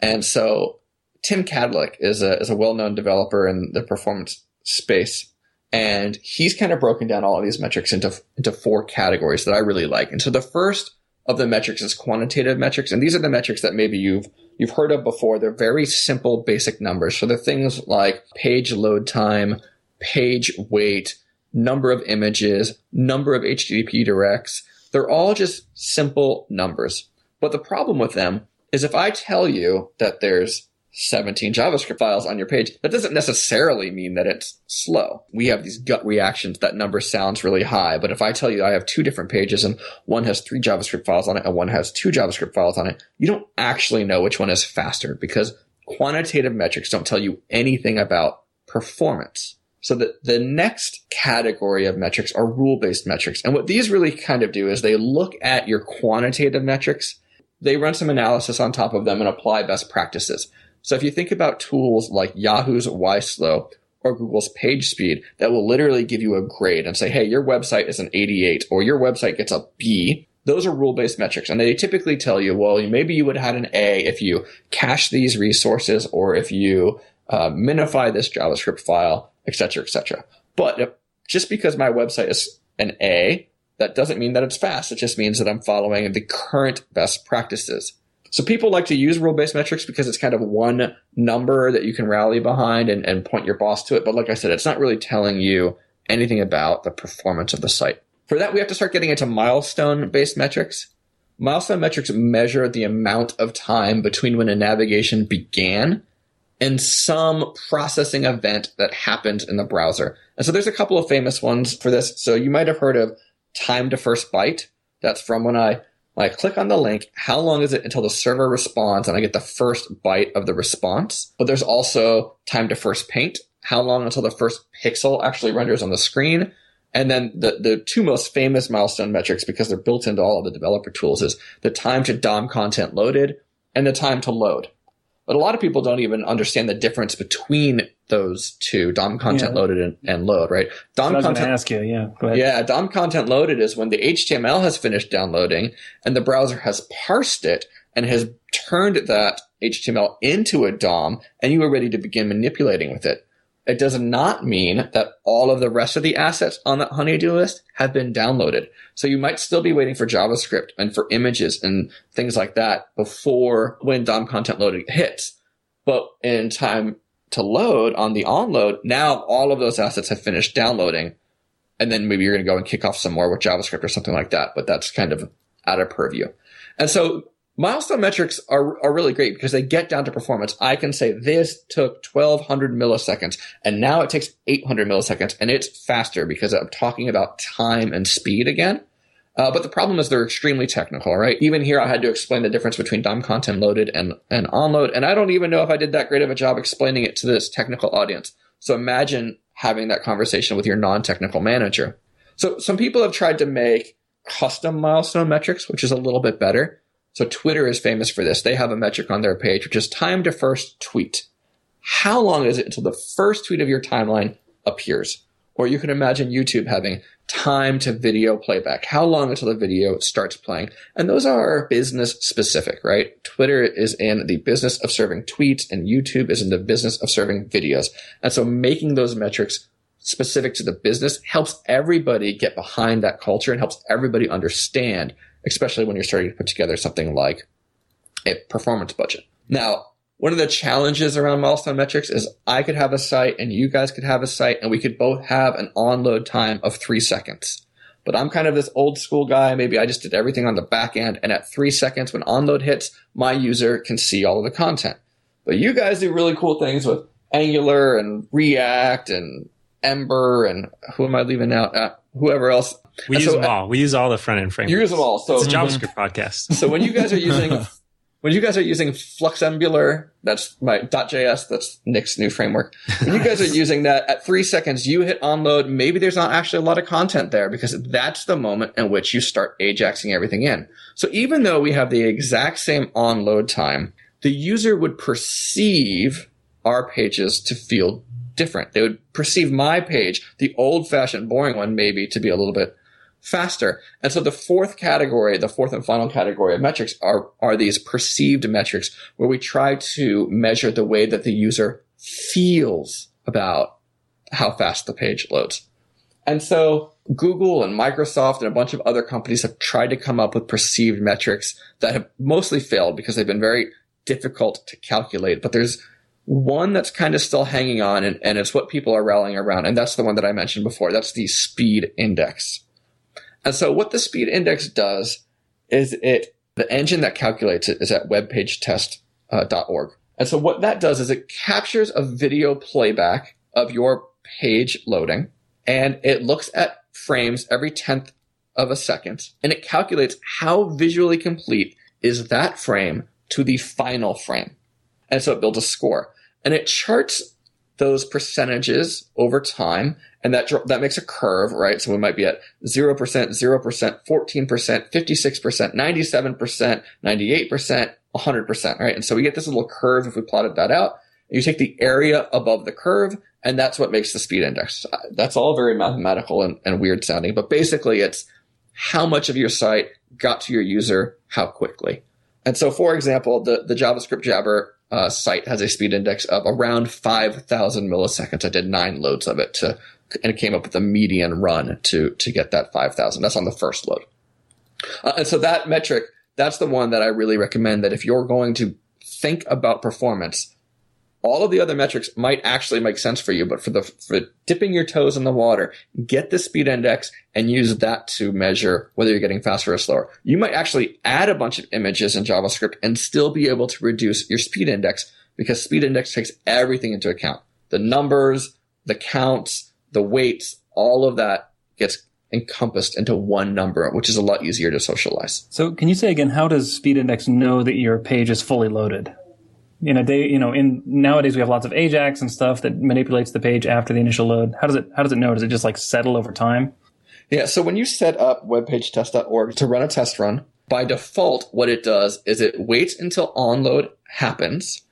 And so Tim Kadlec is a, is a well-known developer in the performance space. And he's kind of broken down all of these metrics into, into four categories that I really like. And so the first of the metrics is quantitative metrics. And these are the metrics that maybe you've you've heard of before. They're very simple, basic numbers. So they're things like page load time, page weight, number of images, number of HTTP directs. They're all just simple numbers. But the problem with them is if I tell you that there's 17 JavaScript files on your page, that doesn't necessarily mean that it's slow. We have these gut reactions. That number sounds really high. But if I tell you I have two different pages and one has three JavaScript files on it and one has two JavaScript files on it, you don't actually know which one is faster because quantitative metrics don't tell you anything about performance. So the, the next category of metrics are rule-based metrics. And what these really kind of do is they look at your quantitative metrics, they run some analysis on top of them and apply best practices. So if you think about tools like Yahoo's YSlow or Google's PageSpeed that will literally give you a grade and say, hey, your website is an 88 or your website gets a B, those are rule-based metrics. And they typically tell you, well, maybe you would have had an A if you cache these resources or if you uh, minify this JavaScript file, etc., etc. But just because my website is an A, that doesn't mean that it's fast. It just means that I'm following the current best practices. So people like to use rule-based metrics because it's kind of one number that you can rally behind and, and point your boss to it. But like I said, it's not really telling you anything about the performance of the site. For that, we have to start getting into milestone-based metrics. Milestone metrics measure the amount of time between when a navigation began and some processing event that happened in the browser. And so there's a couple of famous ones for this. So you might have heard of time to first byte. That's from when I when I click on the link, how long is it until the server responds and I get the first byte of the response? But there's also time to first paint. How long until the first pixel actually renders on the screen? And then the, the two most famous milestone metrics, because they're built into all of the developer tools, is the time to DOM content loaded and the time to load. But a lot of people don't even understand the difference between those two DOM content Yeah. loaded and, and load, right? DOM I was going content ask you. Yeah, yeah, DOM content loaded is when the HTML has finished downloading and the browser has parsed it and has turned that HTML into a DOM and you are ready to begin manipulating with it. It does not mean that all of the rest of the assets on that honeydew list have been downloaded. So you might still be waiting for JavaScript and for images and things like that before when DOM content loading hits. But in time to load on the onload, now all of those assets have finished downloading and then maybe you're going to go and kick off some more with JavaScript or something like that. But that's kind of out of purview. And so milestone metrics are, are really great because they get down to performance. I can say this took 1200 milliseconds and now it takes 800 milliseconds and it's faster because I'm talking about time and speed again. Uh, but the problem is they're extremely technical, right? Even here, I had to explain the difference between DOM content loaded and, and onload. And I don't even know if I did that great of a job explaining it to this technical audience. So imagine having that conversation with your non-technical manager. So some people have tried to make custom milestone metrics, which is a little bit better. So Twitter is famous for this. They have a metric on their page, which is time to first tweet. How long is it until the first tweet of your timeline appears? Or you can imagine YouTube having time to video playback. How long until the video starts playing? And those are business specific, right? Twitter is in the business of serving tweets and YouTube is in the business of serving videos. And so making those metrics specific to the business helps everybody get behind that culture and helps everybody understand, especially when you're starting to put together something like a performance budget. Now, one of the challenges around milestone metrics is I could have a site and you guys could have a site and we could both have an onload time of three seconds. But I'm kind of this old school guy. Maybe I just did everything on the back end. And at three seconds, when onload hits, my user can see all of the content. But you guys do really cool things with Angular and React and Ember and who am I leaving out? Uh, whoever else. We And use so, them uh, all. We use all the front end frameworks. You use them all. So It's a mhm. JavaScript podcast. so when you guys are using when you guys are using Fluxembular, that's my .js, that's Nik's new framework. When you guys are using that at three seconds, you hit onload. Maybe there's not actually a lot of content there because that's the moment in which you start ajaxing everything in. So even though we have the exact same onload time, the user would perceive our pages to feel different. They would perceive my page, the old fashioned boring one, maybe to be a little bit faster. And so the fourth category, the fourth and final category of metrics are, are these perceived metrics where we try to measure the way that the user feels about how fast the page loads. And so Google and Microsoft and a bunch of other companies have tried to come up with perceived metrics that have mostly failed because they've been very difficult to calculate. But there's one that's kind of still hanging on and, and it's what people are rallying around. And that's the one that I mentioned before. That's the speed index. And so what the speed index does is it, the engine that calculates it is at webpagetest.org. Uh, and so what that does is it captures a video playback of your page loading and it looks at frames every 10th of a second and it calculates how visually complete is that frame to the final frame. And so it builds a score and it charts those percentages over time and that that makes a curve, right? So we might be at 0%, 0%, 14%, 56%, 97%, 98%, 100%, right? And so we get this little curve if we plotted that out. You take the area above the curve and that's what makes the speed index. That's all very mathematical and, and weird sounding, but basically it's how much of your site got to your user how quickly. And so, for example, the, the JavaScript Jabber uh, site has a speed index of around 5,000 milliseconds. I did nine loads of it to, and it came up with a median run to, to get that 5,000. That's on the first load. Uh, and so that metric, that's the one that I really recommend that if you're going to think about performance, all of the other metrics might actually make sense for you, but for the for dipping your toes in the water, get the speed index and use that to measure whether you're getting faster or slower. You might actually add a bunch of images in JavaScript and still be able to reduce your speed index because speed index takes everything into account. The numbers, the counts, the weights, all of that gets encompassed into one number, which is a lot easier to socialize. So, can you say again, how does Speed Index know that your page is fully loaded? In a day, you know, in nowadays we have lots of Ajax and stuff that manipulates the page after the initial load. How does it? How does it know? Does it just like settle over time? Yeah, so when you set up webpagetest.org to run a test run, by default, what it does is it waits until onload happens,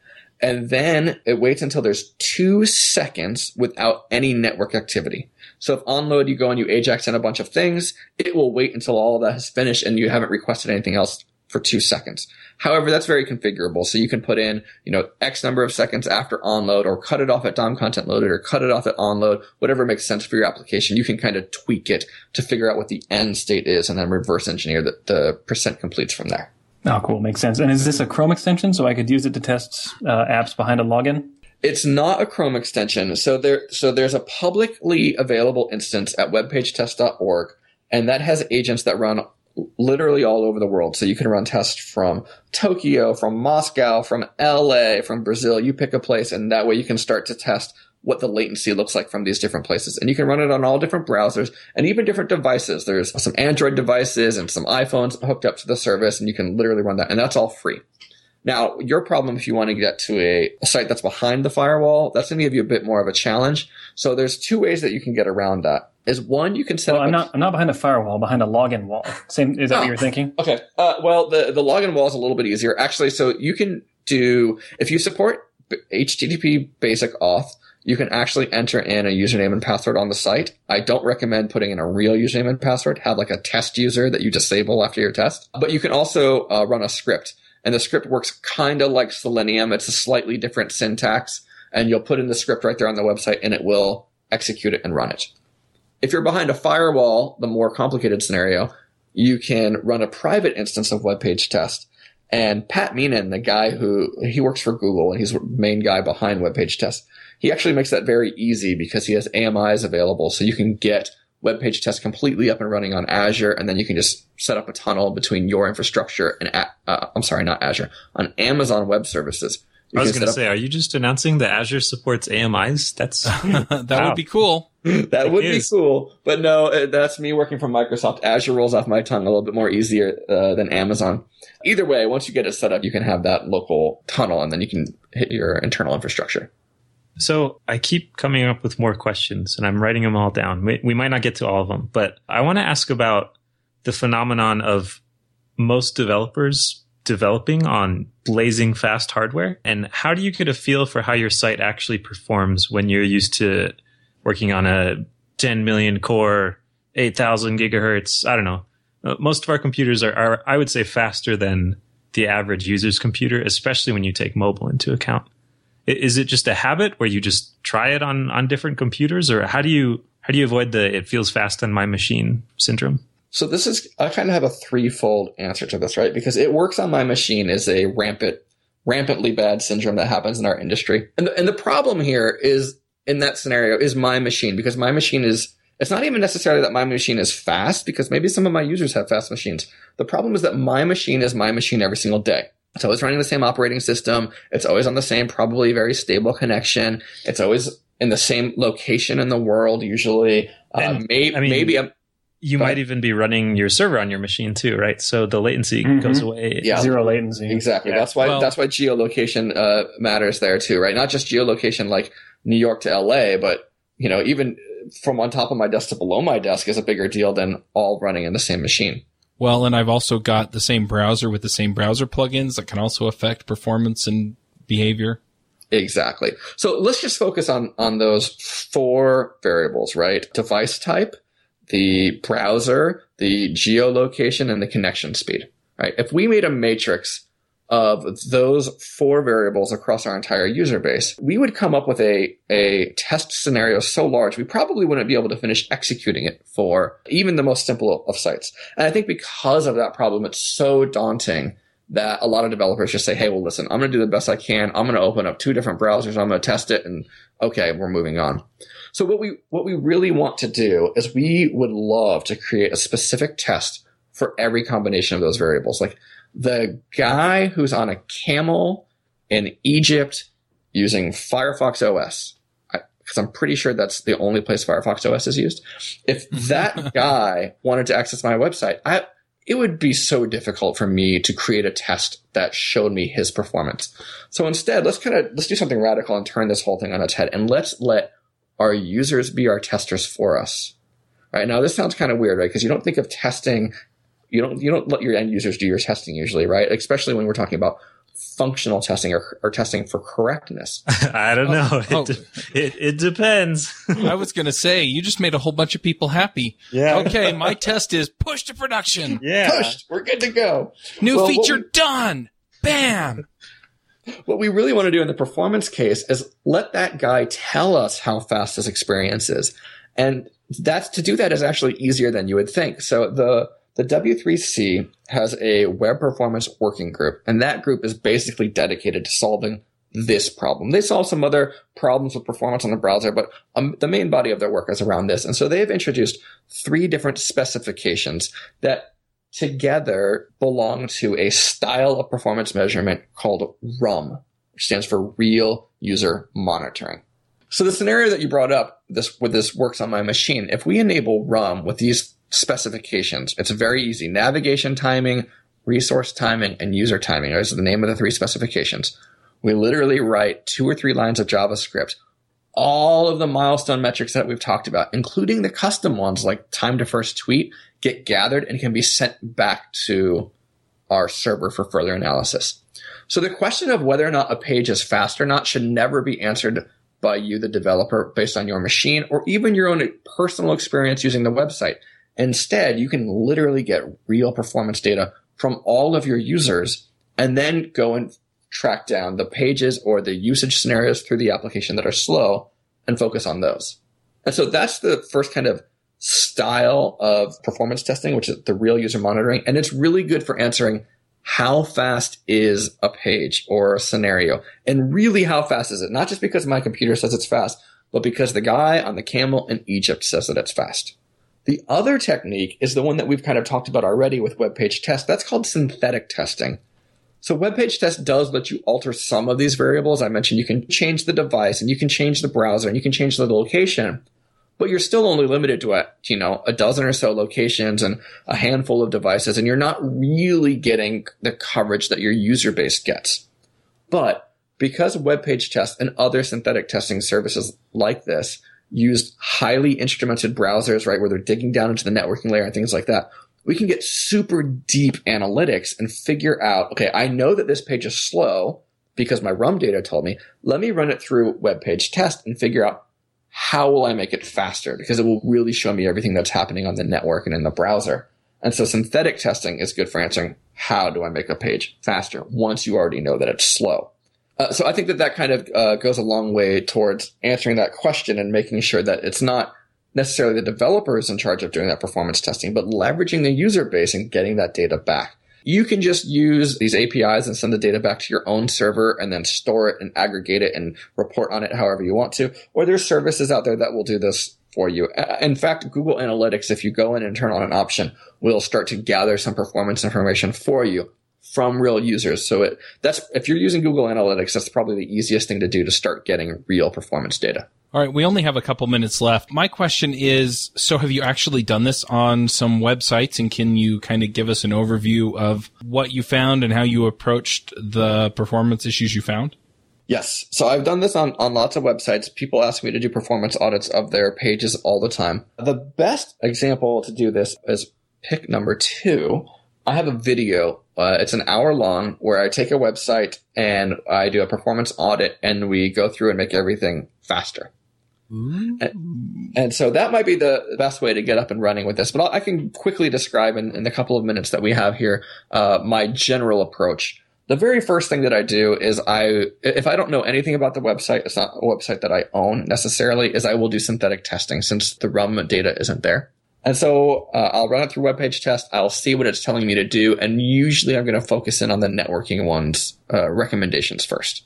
And then it waits until there's two seconds without any network activity. So if onload, you go and you Ajax in a bunch of things, it will wait until all of that has finished and you haven't requested anything else for two seconds. However, that's very configurable. So you can put in, you know, X number of seconds after onload or cut it off at DOM content loaded or cut it off at onload, whatever makes sense for your application. You can kind of tweak it to figure out what the end state is and then reverse engineer the, the percent completes from there. Oh, cool. Makes sense. And is this a Chrome extension so I could use it to test uh, apps behind a login? It's not a Chrome extension. So there, so there's a publicly available instance at webpagetest.org and that has agents that run literally all over the world. So you can run tests from Tokyo, from Moscow, from LA, from Brazil. You pick a place and that way you can start to test what the latency looks like from these different places. And you can run it on all different browsers and even different devices. There's some Android devices and some iPhones hooked up to the service and you can literally run that and that's all free. Now, your problem if you want to get to a, a site that's behind the firewall, that's going to give you a bit more of a challenge. So there's two ways that you can get around that is one you can set well, up. I'm not. I'm not behind a firewall. Behind a login wall. Same. Is that oh, what you're thinking? Okay. Uh, well, the the login wall is a little bit easier actually. So you can do if you support HTTP basic auth. You can actually enter in a username and password on the site. I don't recommend putting in a real username and password. Have like a test user that you disable after your test. But you can also uh, run a script, and the script works kind of like Selenium. It's a slightly different syntax, and you'll put in the script right there on the website, and it will execute it and run it. If you're behind a firewall, the more complicated scenario, you can run a private instance of web page test. And Pat Meenan, the guy who he works for Google and he's the main guy behind web page test, he actually makes that very easy because he has AMIs available. So you can get web page test completely up and running on Azure, and then you can just set up a tunnel between your infrastructure and uh, I'm sorry, not Azure, on Amazon Web Services. You I was going to say, are you just announcing that Azure supports AMIs? That's that wow. would be cool. that would be cool, but no, uh, that's me working from Microsoft. Azure rolls off my tongue a little bit more easier uh, than Amazon. Either way, once you get it set up, you can have that local tunnel, and then you can hit your internal infrastructure. So I keep coming up with more questions, and I'm writing them all down. We, we might not get to all of them, but I want to ask about the phenomenon of most developers developing on blazing fast hardware? And how do you get a feel for how your site actually performs when you're used to working on a 10 million core, 8000 gigahertz? I don't know. Uh, most of our computers are, are, I would say, faster than the average user's computer, especially when you take mobile into account. Is it just a habit where you just try it on, on different computers, or how do you how do you avoid the "it feels fast on my machine" syndrome? So this is, I kind of have a threefold answer to this, right? Because it works on my machine is a rampant, rampantly bad syndrome that happens in our industry. And the, and the problem here is in that scenario is my machine because my machine is, it's not even necessarily that my machine is fast because maybe some of my users have fast machines. The problem is that my machine is my machine every single day. It's always running the same operating system. It's always on the same, probably very stable connection. It's always in the same location in the world, usually. Uh, may, I mean, maybe I'm, you might even be running your server on your machine too, right? So the latency mm-hmm. goes away. Yeah, zero latency. Exactly. Yeah. That's why well, that's why geolocation uh, matters there too, right? Not just geolocation like New York to LA, but you know even from on top of my desk to below my desk is a bigger deal than all running in the same machine. Well, and I've also got the same browser with the same browser plugins that can also affect performance and behavior. Exactly. So let's just focus on on those four variables, right? Device type, the browser, the geolocation, and the connection speed, right? If we made a matrix of those four variables across our entire user base, we would come up with a, a test scenario so large, we probably wouldn't be able to finish executing it for even the most simple of sites. And I think because of that problem, it's so daunting that a lot of developers just say, Hey, well, listen, I'm going to do the best I can. I'm going to open up two different browsers. I'm going to test it and okay, we're moving on. So what we, what we really want to do is we would love to create a specific test for every combination of those variables. Like the guy who's on a camel in Egypt using Firefox OS, because I'm pretty sure that's the only place Firefox OS is used. If that guy wanted to access my website, I, it would be so difficult for me to create a test that showed me his performance. So instead, let's kind of, let's do something radical and turn this whole thing on its head and let's let our users be our testers for us. Right now, this sounds kind of weird, right? Because you don't think of testing, you don't you don't let your end users do your testing usually, right? Especially when we're talking about functional testing or, or testing for correctness? I don't know. Oh, it, oh. it, it depends. I was going to say, you just made a whole bunch of people happy. Yeah. Okay, my test is push to production. Yeah. Pushed. We're good to go. New well, feature we, done. Bam. What we really want to do in the performance case is let that guy tell us how fast his experience is. And that's to do that is actually easier than you would think. So the the W3C has a web performance working group, and that group is basically dedicated to solving this problem. They solve some other problems with performance on the browser, but um, the main body of their work is around this. And so they've introduced three different specifications that together belong to a style of performance measurement called RUM, which stands for Real User Monitoring. So the scenario that you brought up, this with this works on my machine, if we enable RUM with these specifications. It's very easy. Navigation timing, resource timing, and user timing. Those are the name of the three specifications. We literally write two or three lines of JavaScript. All of the milestone metrics that we've talked about, including the custom ones like time to first tweet, get gathered and can be sent back to our server for further analysis. So the question of whether or not a page is fast or not should never be answered by you, the developer, based on your machine or even your own personal experience using the website. Instead, you can literally get real performance data from all of your users and then go and track down the pages or the usage scenarios through the application that are slow and focus on those. And so that's the first kind of style of performance testing, which is the real user monitoring. And it's really good for answering how fast is a page or a scenario and really how fast is it? Not just because my computer says it's fast, but because the guy on the camel in Egypt says that it's fast. The other technique is the one that we've kind of talked about already with web page test. That's called synthetic testing. So web page test does let you alter some of these variables. I mentioned you can change the device and you can change the browser and you can change the location, but you're still only limited to a, you know, a dozen or so locations and a handful of devices. And you're not really getting the coverage that your user base gets. But because web page test and other synthetic testing services like this used highly instrumented browsers, right, where they're digging down into the networking layer and things like that, we can get super deep analytics and figure out, okay, I know that this page is slow because my RUM data told me. Let me run it through web page test and figure out how will I make it faster because it will really show me everything that's happening on the network and in the browser. And so synthetic testing is good for answering how do I make a page faster once you already know that it's slow. Uh, so I think that that kind of uh, goes a long way towards answering that question and making sure that it's not necessarily the developers in charge of doing that performance testing, but leveraging the user base and getting that data back. You can just use these APIs and send the data back to your own server and then store it and aggregate it and report on it however you want to. Or there's services out there that will do this for you. In fact, Google Analytics, if you go in and turn on an option, will start to gather some performance information for you from real users. So it, that's, if you're using Google Analytics, that's probably the easiest thing to do to start getting real performance data. All right, we only have a couple minutes left. My question is, so have you actually done this on some websites and can you kind of give us an overview of what you found and how you approached the performance issues you found? Yes. So I've done this on, on lots of websites. People ask me to do performance audits of their pages all the time. The best example to do this is pick number two. I have a video uh, it's an hour long where I take a website and I do a performance audit and we go through and make everything faster. And, and, so that might be the best way to get up and running with this. But I'll, i can quickly describe in, in, the couple of minutes that we have here uh, my general approach. The very first thing that I do is I, if I don't know anything about the website, it's not a website that I own necessarily, is I will do synthetic testing since the RUM data isn't there. And so uh, I'll run it through web page test. I'll see what it's telling me to do. And usually I'm going to focus in on the networking ones, uh, recommendations first.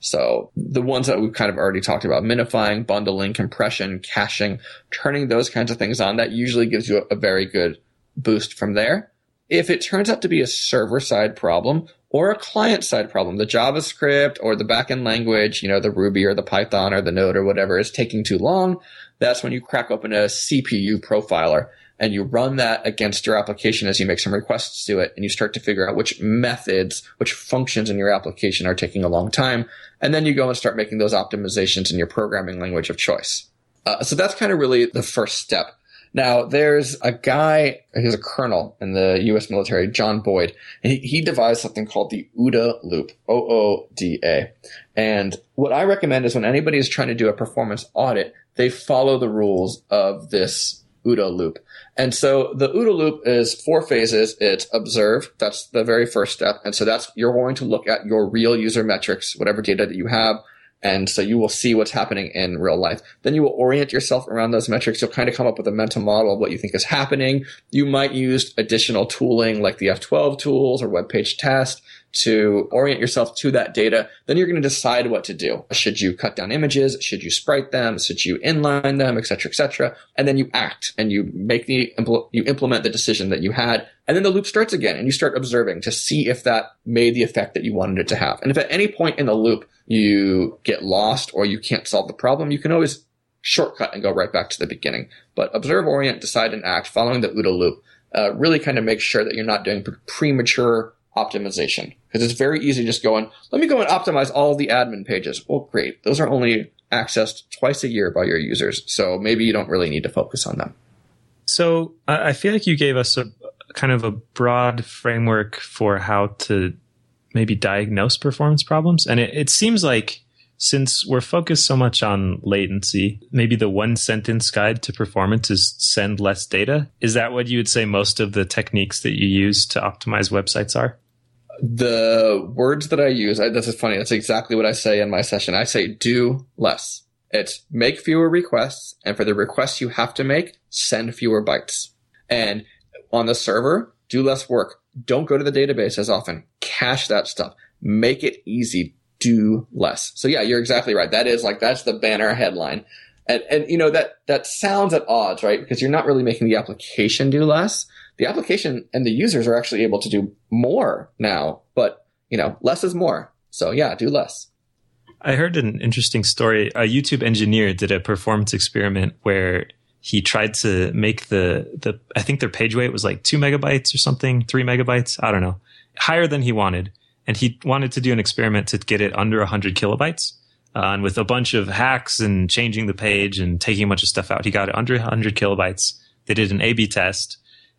So the ones that we've kind of already talked about, minifying, bundling, compression, caching, turning those kinds of things on, that usually gives you a, a very good boost from there. If it turns out to be a server side problem or a client side problem, the JavaScript or the backend language, you know, the Ruby or the Python or the Node or whatever is taking too long, that's when you crack open a CPU profiler and you run that against your application as you make some requests to it and you start to figure out which methods, which functions in your application are taking a long time. And then you go and start making those optimizations in your programming language of choice. Uh, so that's kind of really the first step. Now, there's a guy, he's a colonel in the U.S. military, John Boyd, and he, he devised something called the OODA loop, O-O-D-A. And what I recommend is when anybody is trying to do a performance audit, they follow the rules of this OODA loop. And so the OODA loop is four phases. It's observe. That's the very first step. And so that's, you're going to look at your real user metrics, whatever data that you have. And so you will see what's happening in real life. Then you will orient yourself around those metrics. You'll kind of come up with a mental model of what you think is happening. You might use additional tooling like the F12 tools or web page test to orient yourself to that data, then you're going to decide what to do. Should you cut down images? Should you sprite them? Should you inline them, et cetera, et cetera? And then you act and you make the, you implement the decision that you had. And then the loop starts again and you start observing to see if that made the effect that you wanted it to have. And if at any point in the loop you get lost or you can't solve the problem, you can always shortcut and go right back to the beginning. But observe, orient, decide, and act following the OODA loop uh, really kind of makes sure that you're not doing premature optimization because it's very easy just going, let me go and optimize all the admin pages. Well, great. Those are only accessed twice a year by your users. So maybe you don't really need to focus on them. So I feel like you gave us a kind of a broad framework for how to maybe diagnose performance problems. And it, it seems like since we're focused so much on latency, maybe the one sentence guide to performance is send less data. Is that what you would say most of the techniques that you use to optimize websites are? The words that I use, I, this is funny. That's exactly what I say in my session. I say do less. It's make fewer requests. And for the requests you have to make, send fewer bytes. And on the server, do less work. Don't go to the database as often. Cache that stuff. Make it easy. Do less. So yeah, you're exactly right. That is like, that's the banner headline. And, and, you know, that, that sounds at odds, right? Because you're not really making the application do less the application and the users are actually able to do more now, but you know, less is more. So yeah, do less. I heard an interesting story. A YouTube engineer did a performance experiment where he tried to make the the I think their page weight was like two megabytes or something, three megabytes, I don't know, higher than he wanted, and he wanted to do an experiment to get it under hundred kilobytes. Uh, and with a bunch of hacks and changing the page and taking a bunch of stuff out, he got it under 100 kilobytes. They did an A/B test,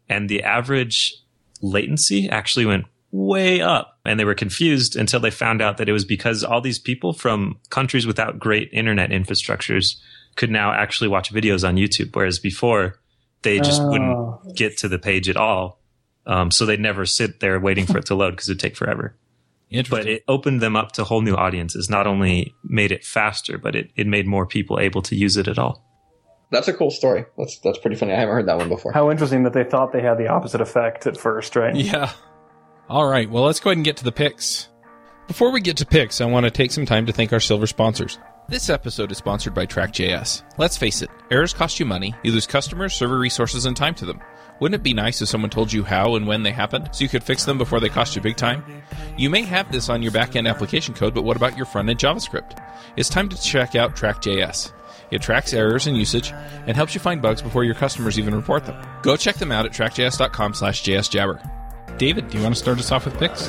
and the average latency actually went way up and they were confused until they found out that it was because all these people from countries without great internet infrastructures could now actually watch videos on YouTube, whereas before they just oh. wouldn't get to the page at all. Um, so they'd never sit there waiting for it to load because it'd take forever. But it opened them up to whole new audiences. Not only made it faster, but it, it made more people able to use it at all. That's a cool story. That's that's pretty funny. I haven't heard that one before. How interesting that they thought they had the opposite effect at first, right? Yeah. All right. Well, let's go ahead and get to the picks. Before we get to picks, I want to take some time to thank our silver sponsors. This episode is sponsored by Track.js. Let's face it, errors cost you money. You lose customers, server resources, and time to them. Wouldn't it be nice if someone told you how and when they happened so you could fix them before they cost you big time? You may have this on your backend application code, but what about your front end JavaScript? It's time to check out Track.js. It tracks errors and usage and helps you find bugs before your customers even report them. Go check them out at trackjs.com slash jsjabber. David, do you want to start us off with picks?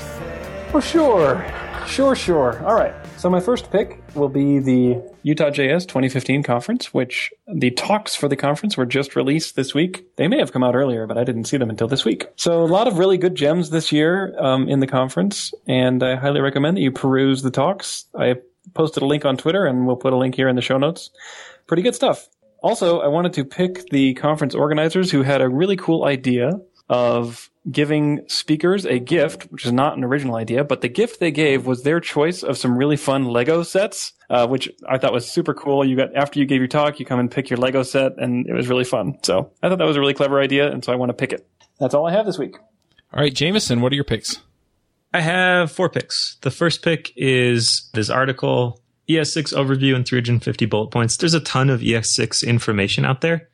For sure. Sure, sure. All right. So my first pick will be the Utah JS 2015 conference, which the talks for the conference were just released this week. They may have come out earlier, but I didn't see them until this week. So a lot of really good gems this year um, in the conference, and I highly recommend that you peruse the talks. I posted a link on Twitter, and we'll put a link here in the show notes pretty good stuff. Also, I wanted to pick the conference organizers who had a really cool idea of giving speakers a gift, which is not an original idea, but the gift they gave was their choice of some really fun Lego sets, uh, which I thought was super cool. You got after you gave your talk, you come and pick your Lego set, and it was really fun. So I thought that was a really clever idea, and so I want to pick it. That's all I have this week. All right, Jamison, what are your picks? I have four picks. The first pick is this article ES6 overview and 350 bullet points. There's a ton of ES6 information out there,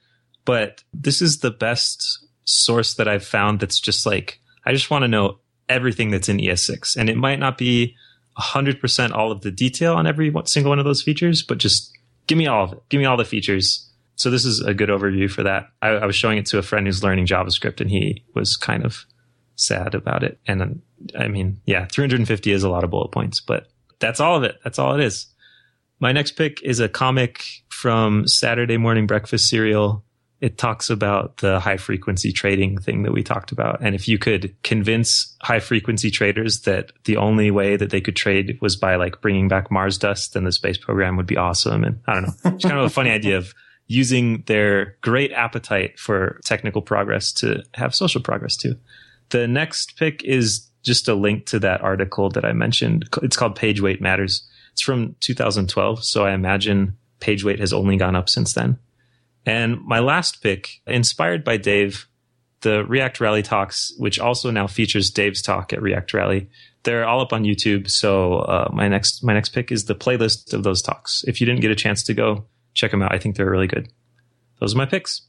but this is the best source that I've found that's just like, I just want to know everything that's in ES6. And it might not be 100% all of the detail on every single one of those features, but just give me all of it. Give me all the features. So this is a good overview for that. I, I was showing it to a friend who's learning JavaScript and he was kind of sad about it. And I mean, yeah, 350 is a lot of bullet points, but that's all of it. That's all it is. My next pick is a comic from Saturday Morning Breakfast Cereal it talks about the high frequency trading thing that we talked about. And if you could convince high frequency traders that the only way that they could trade was by like bringing back Mars dust, then the space program would be awesome. And I don't know, it's kind of a funny idea of using their great appetite for technical progress to have social progress too. The next pick is just a link to that article that I mentioned. It's called Page Weight Matters. It's from 2012. So I imagine page weight has only gone up since then. And my last pick, inspired by Dave, the React Rally talks, which also now features Dave's talk at React Rally. They're all up on YouTube. So uh, my next my next pick is the playlist of those talks. If you didn't get a chance to go, check them out. I think they're really good. Those are my picks.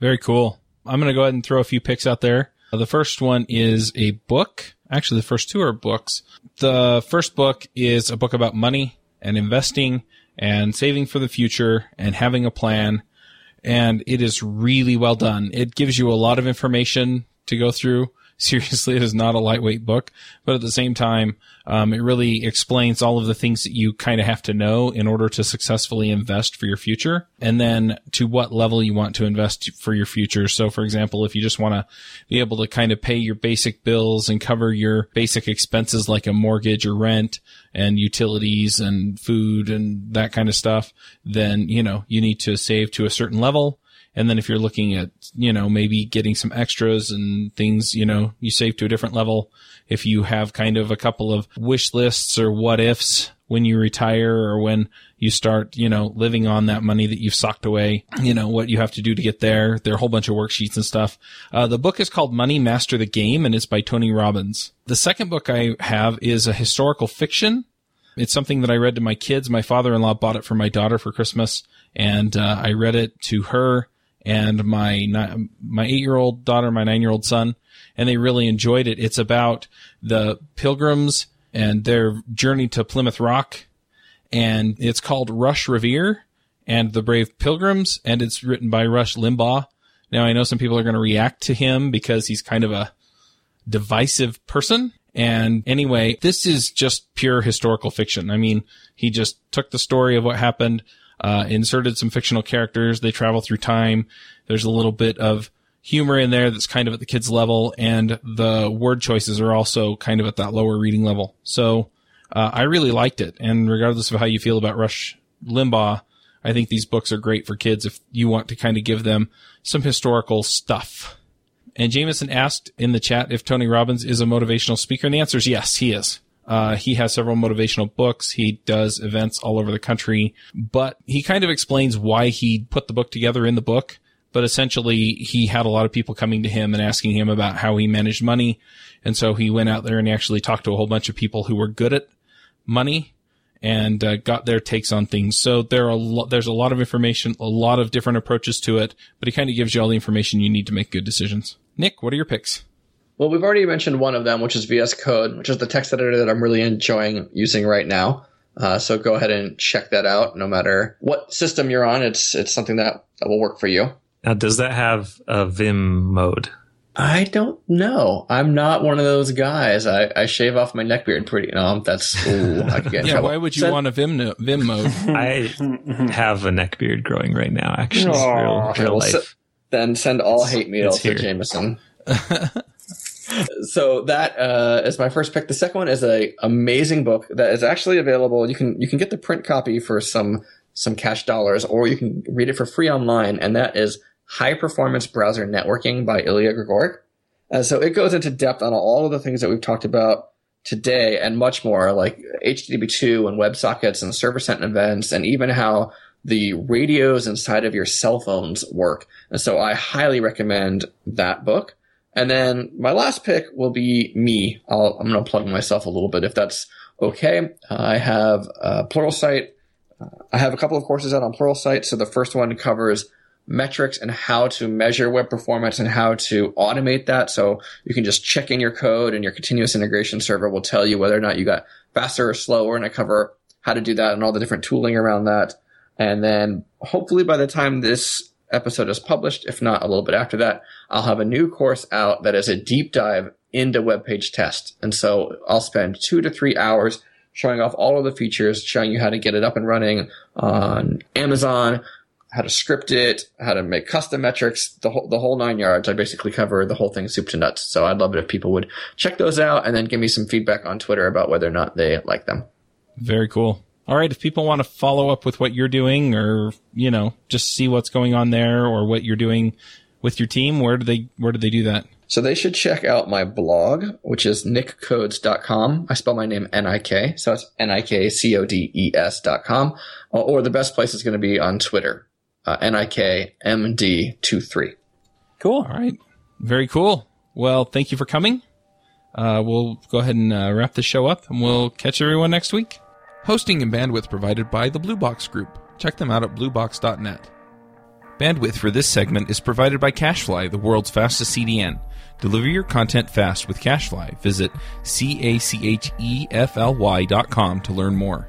Very cool. I'm going to go ahead and throw a few picks out there. The first one is a book. Actually, the first two are books. The first book is a book about money and investing and saving for the future and having a plan. And it is really well done. It gives you a lot of information to go through. Seriously, it is not a lightweight book, but at the same time, um, it really explains all of the things that you kind of have to know in order to successfully invest for your future and then to what level you want to invest for your future. So for example, if you just want to be able to kind of pay your basic bills and cover your basic expenses like a mortgage or rent and utilities and food and that kind of stuff, then, you know, you need to save to a certain level. And then if you're looking at, you know, maybe getting some extras and things, you know, you save to a different level if you have kind of a couple of wish lists or what ifs when you retire or when you start, you know, living on that money that you've socked away, you know, what you have to do to get there. There are a whole bunch of worksheets and stuff. Uh, the book is called Money Master the Game and it's by Tony Robbins. The second book I have is a historical fiction. It's something that I read to my kids. My father-in-law bought it for my daughter for Christmas and uh, I read it to her and my my eight year old daughter, my nine year old son, and they really enjoyed it. It's about the pilgrims and their journey to Plymouth Rock, and it's called Rush Revere and the Brave Pilgrims, and it's written by Rush Limbaugh. Now I know some people are going to react to him because he's kind of a divisive person. And anyway, this is just pure historical fiction. I mean, he just took the story of what happened, uh, inserted some fictional characters. They travel through time. There's a little bit of humor in there that's kind of at the kids level and the word choices are also kind of at that lower reading level. So, uh, I really liked it. And regardless of how you feel about Rush Limbaugh, I think these books are great for kids if you want to kind of give them some historical stuff. And Jamison asked in the chat if Tony Robbins is a motivational speaker, and the answer is yes, he is. Uh, he has several motivational books. He does events all over the country, but he kind of explains why he put the book together in the book. But essentially, he had a lot of people coming to him and asking him about how he managed money. And so he went out there and actually talked to a whole bunch of people who were good at money and uh, got their takes on things. So there are lo- there's a lot of information, a lot of different approaches to it, but he kind of gives you all the information you need to make good decisions. Nik, what are your picks? Well, we've already mentioned one of them, which is VS Code, which is the text editor that I'm really enjoying using right now. Uh, so go ahead and check that out. No matter what system you're on, it's it's something that, that will work for you. Now, does that have a Vim mode? I don't know. I'm not one of those guys. I, I shave off my neckbeard pretty. No, that's ooh, I could get yeah. trouble. Why would you Send, want a Vim no, Vim mode? I have a neckbeard growing right now. Actually, real, real life. So, then send all hate mail to Jamison. so that uh, is my first pick. The second one is a amazing book that is actually available. You can you can get the print copy for some some cash dollars, or you can read it for free online, and that is High Performance Browser Networking by Ilya Grigorik. Uh, so it goes into depth on all of the things that we've talked about today and much more, like HTTP2 and WebSockets and server sent events, and even how the radios inside of your cell phones work. And so I highly recommend that book. And then my last pick will be me. i am going to plug myself a little bit if that's okay. Uh, I have a Pluralsight. Uh, I have a couple of courses out on Pluralsight. So the first one covers metrics and how to measure web performance and how to automate that. So you can just check in your code and your continuous integration server will tell you whether or not you got faster or slower. And I cover how to do that and all the different tooling around that. And then hopefully by the time this episode is published, if not a little bit after that, I'll have a new course out that is a deep dive into web page test. And so I'll spend two to three hours showing off all of the features, showing you how to get it up and running on Amazon, how to script it, how to make custom metrics, the whole, the whole nine yards. I basically cover the whole thing soup to nuts. So I'd love it if people would check those out and then give me some feedback on Twitter about whether or not they like them. Very cool. All right. If people want to follow up with what you're doing or, you know, just see what's going on there or what you're doing with your team, where do they, where do they do that? So they should check out my blog, which is nikcodes.com. I spell my name N-I-K. So it's N-I-K-C-O-D-E-S dot com. Or the best place is going to be on Twitter, uh, N-I-K-M-D-23. Cool. All right. Very cool. Well, thank you for coming. Uh, we'll go ahead and uh, wrap the show up and we'll catch everyone next week. Hosting and bandwidth provided by the Blue Box Group. Check them out at bluebox.net. Bandwidth for this segment is provided by CacheFly, the world's fastest CDN. Deliver your content fast with CacheFly. Visit C-A-C-H-E-F-L-Y dot com to learn more.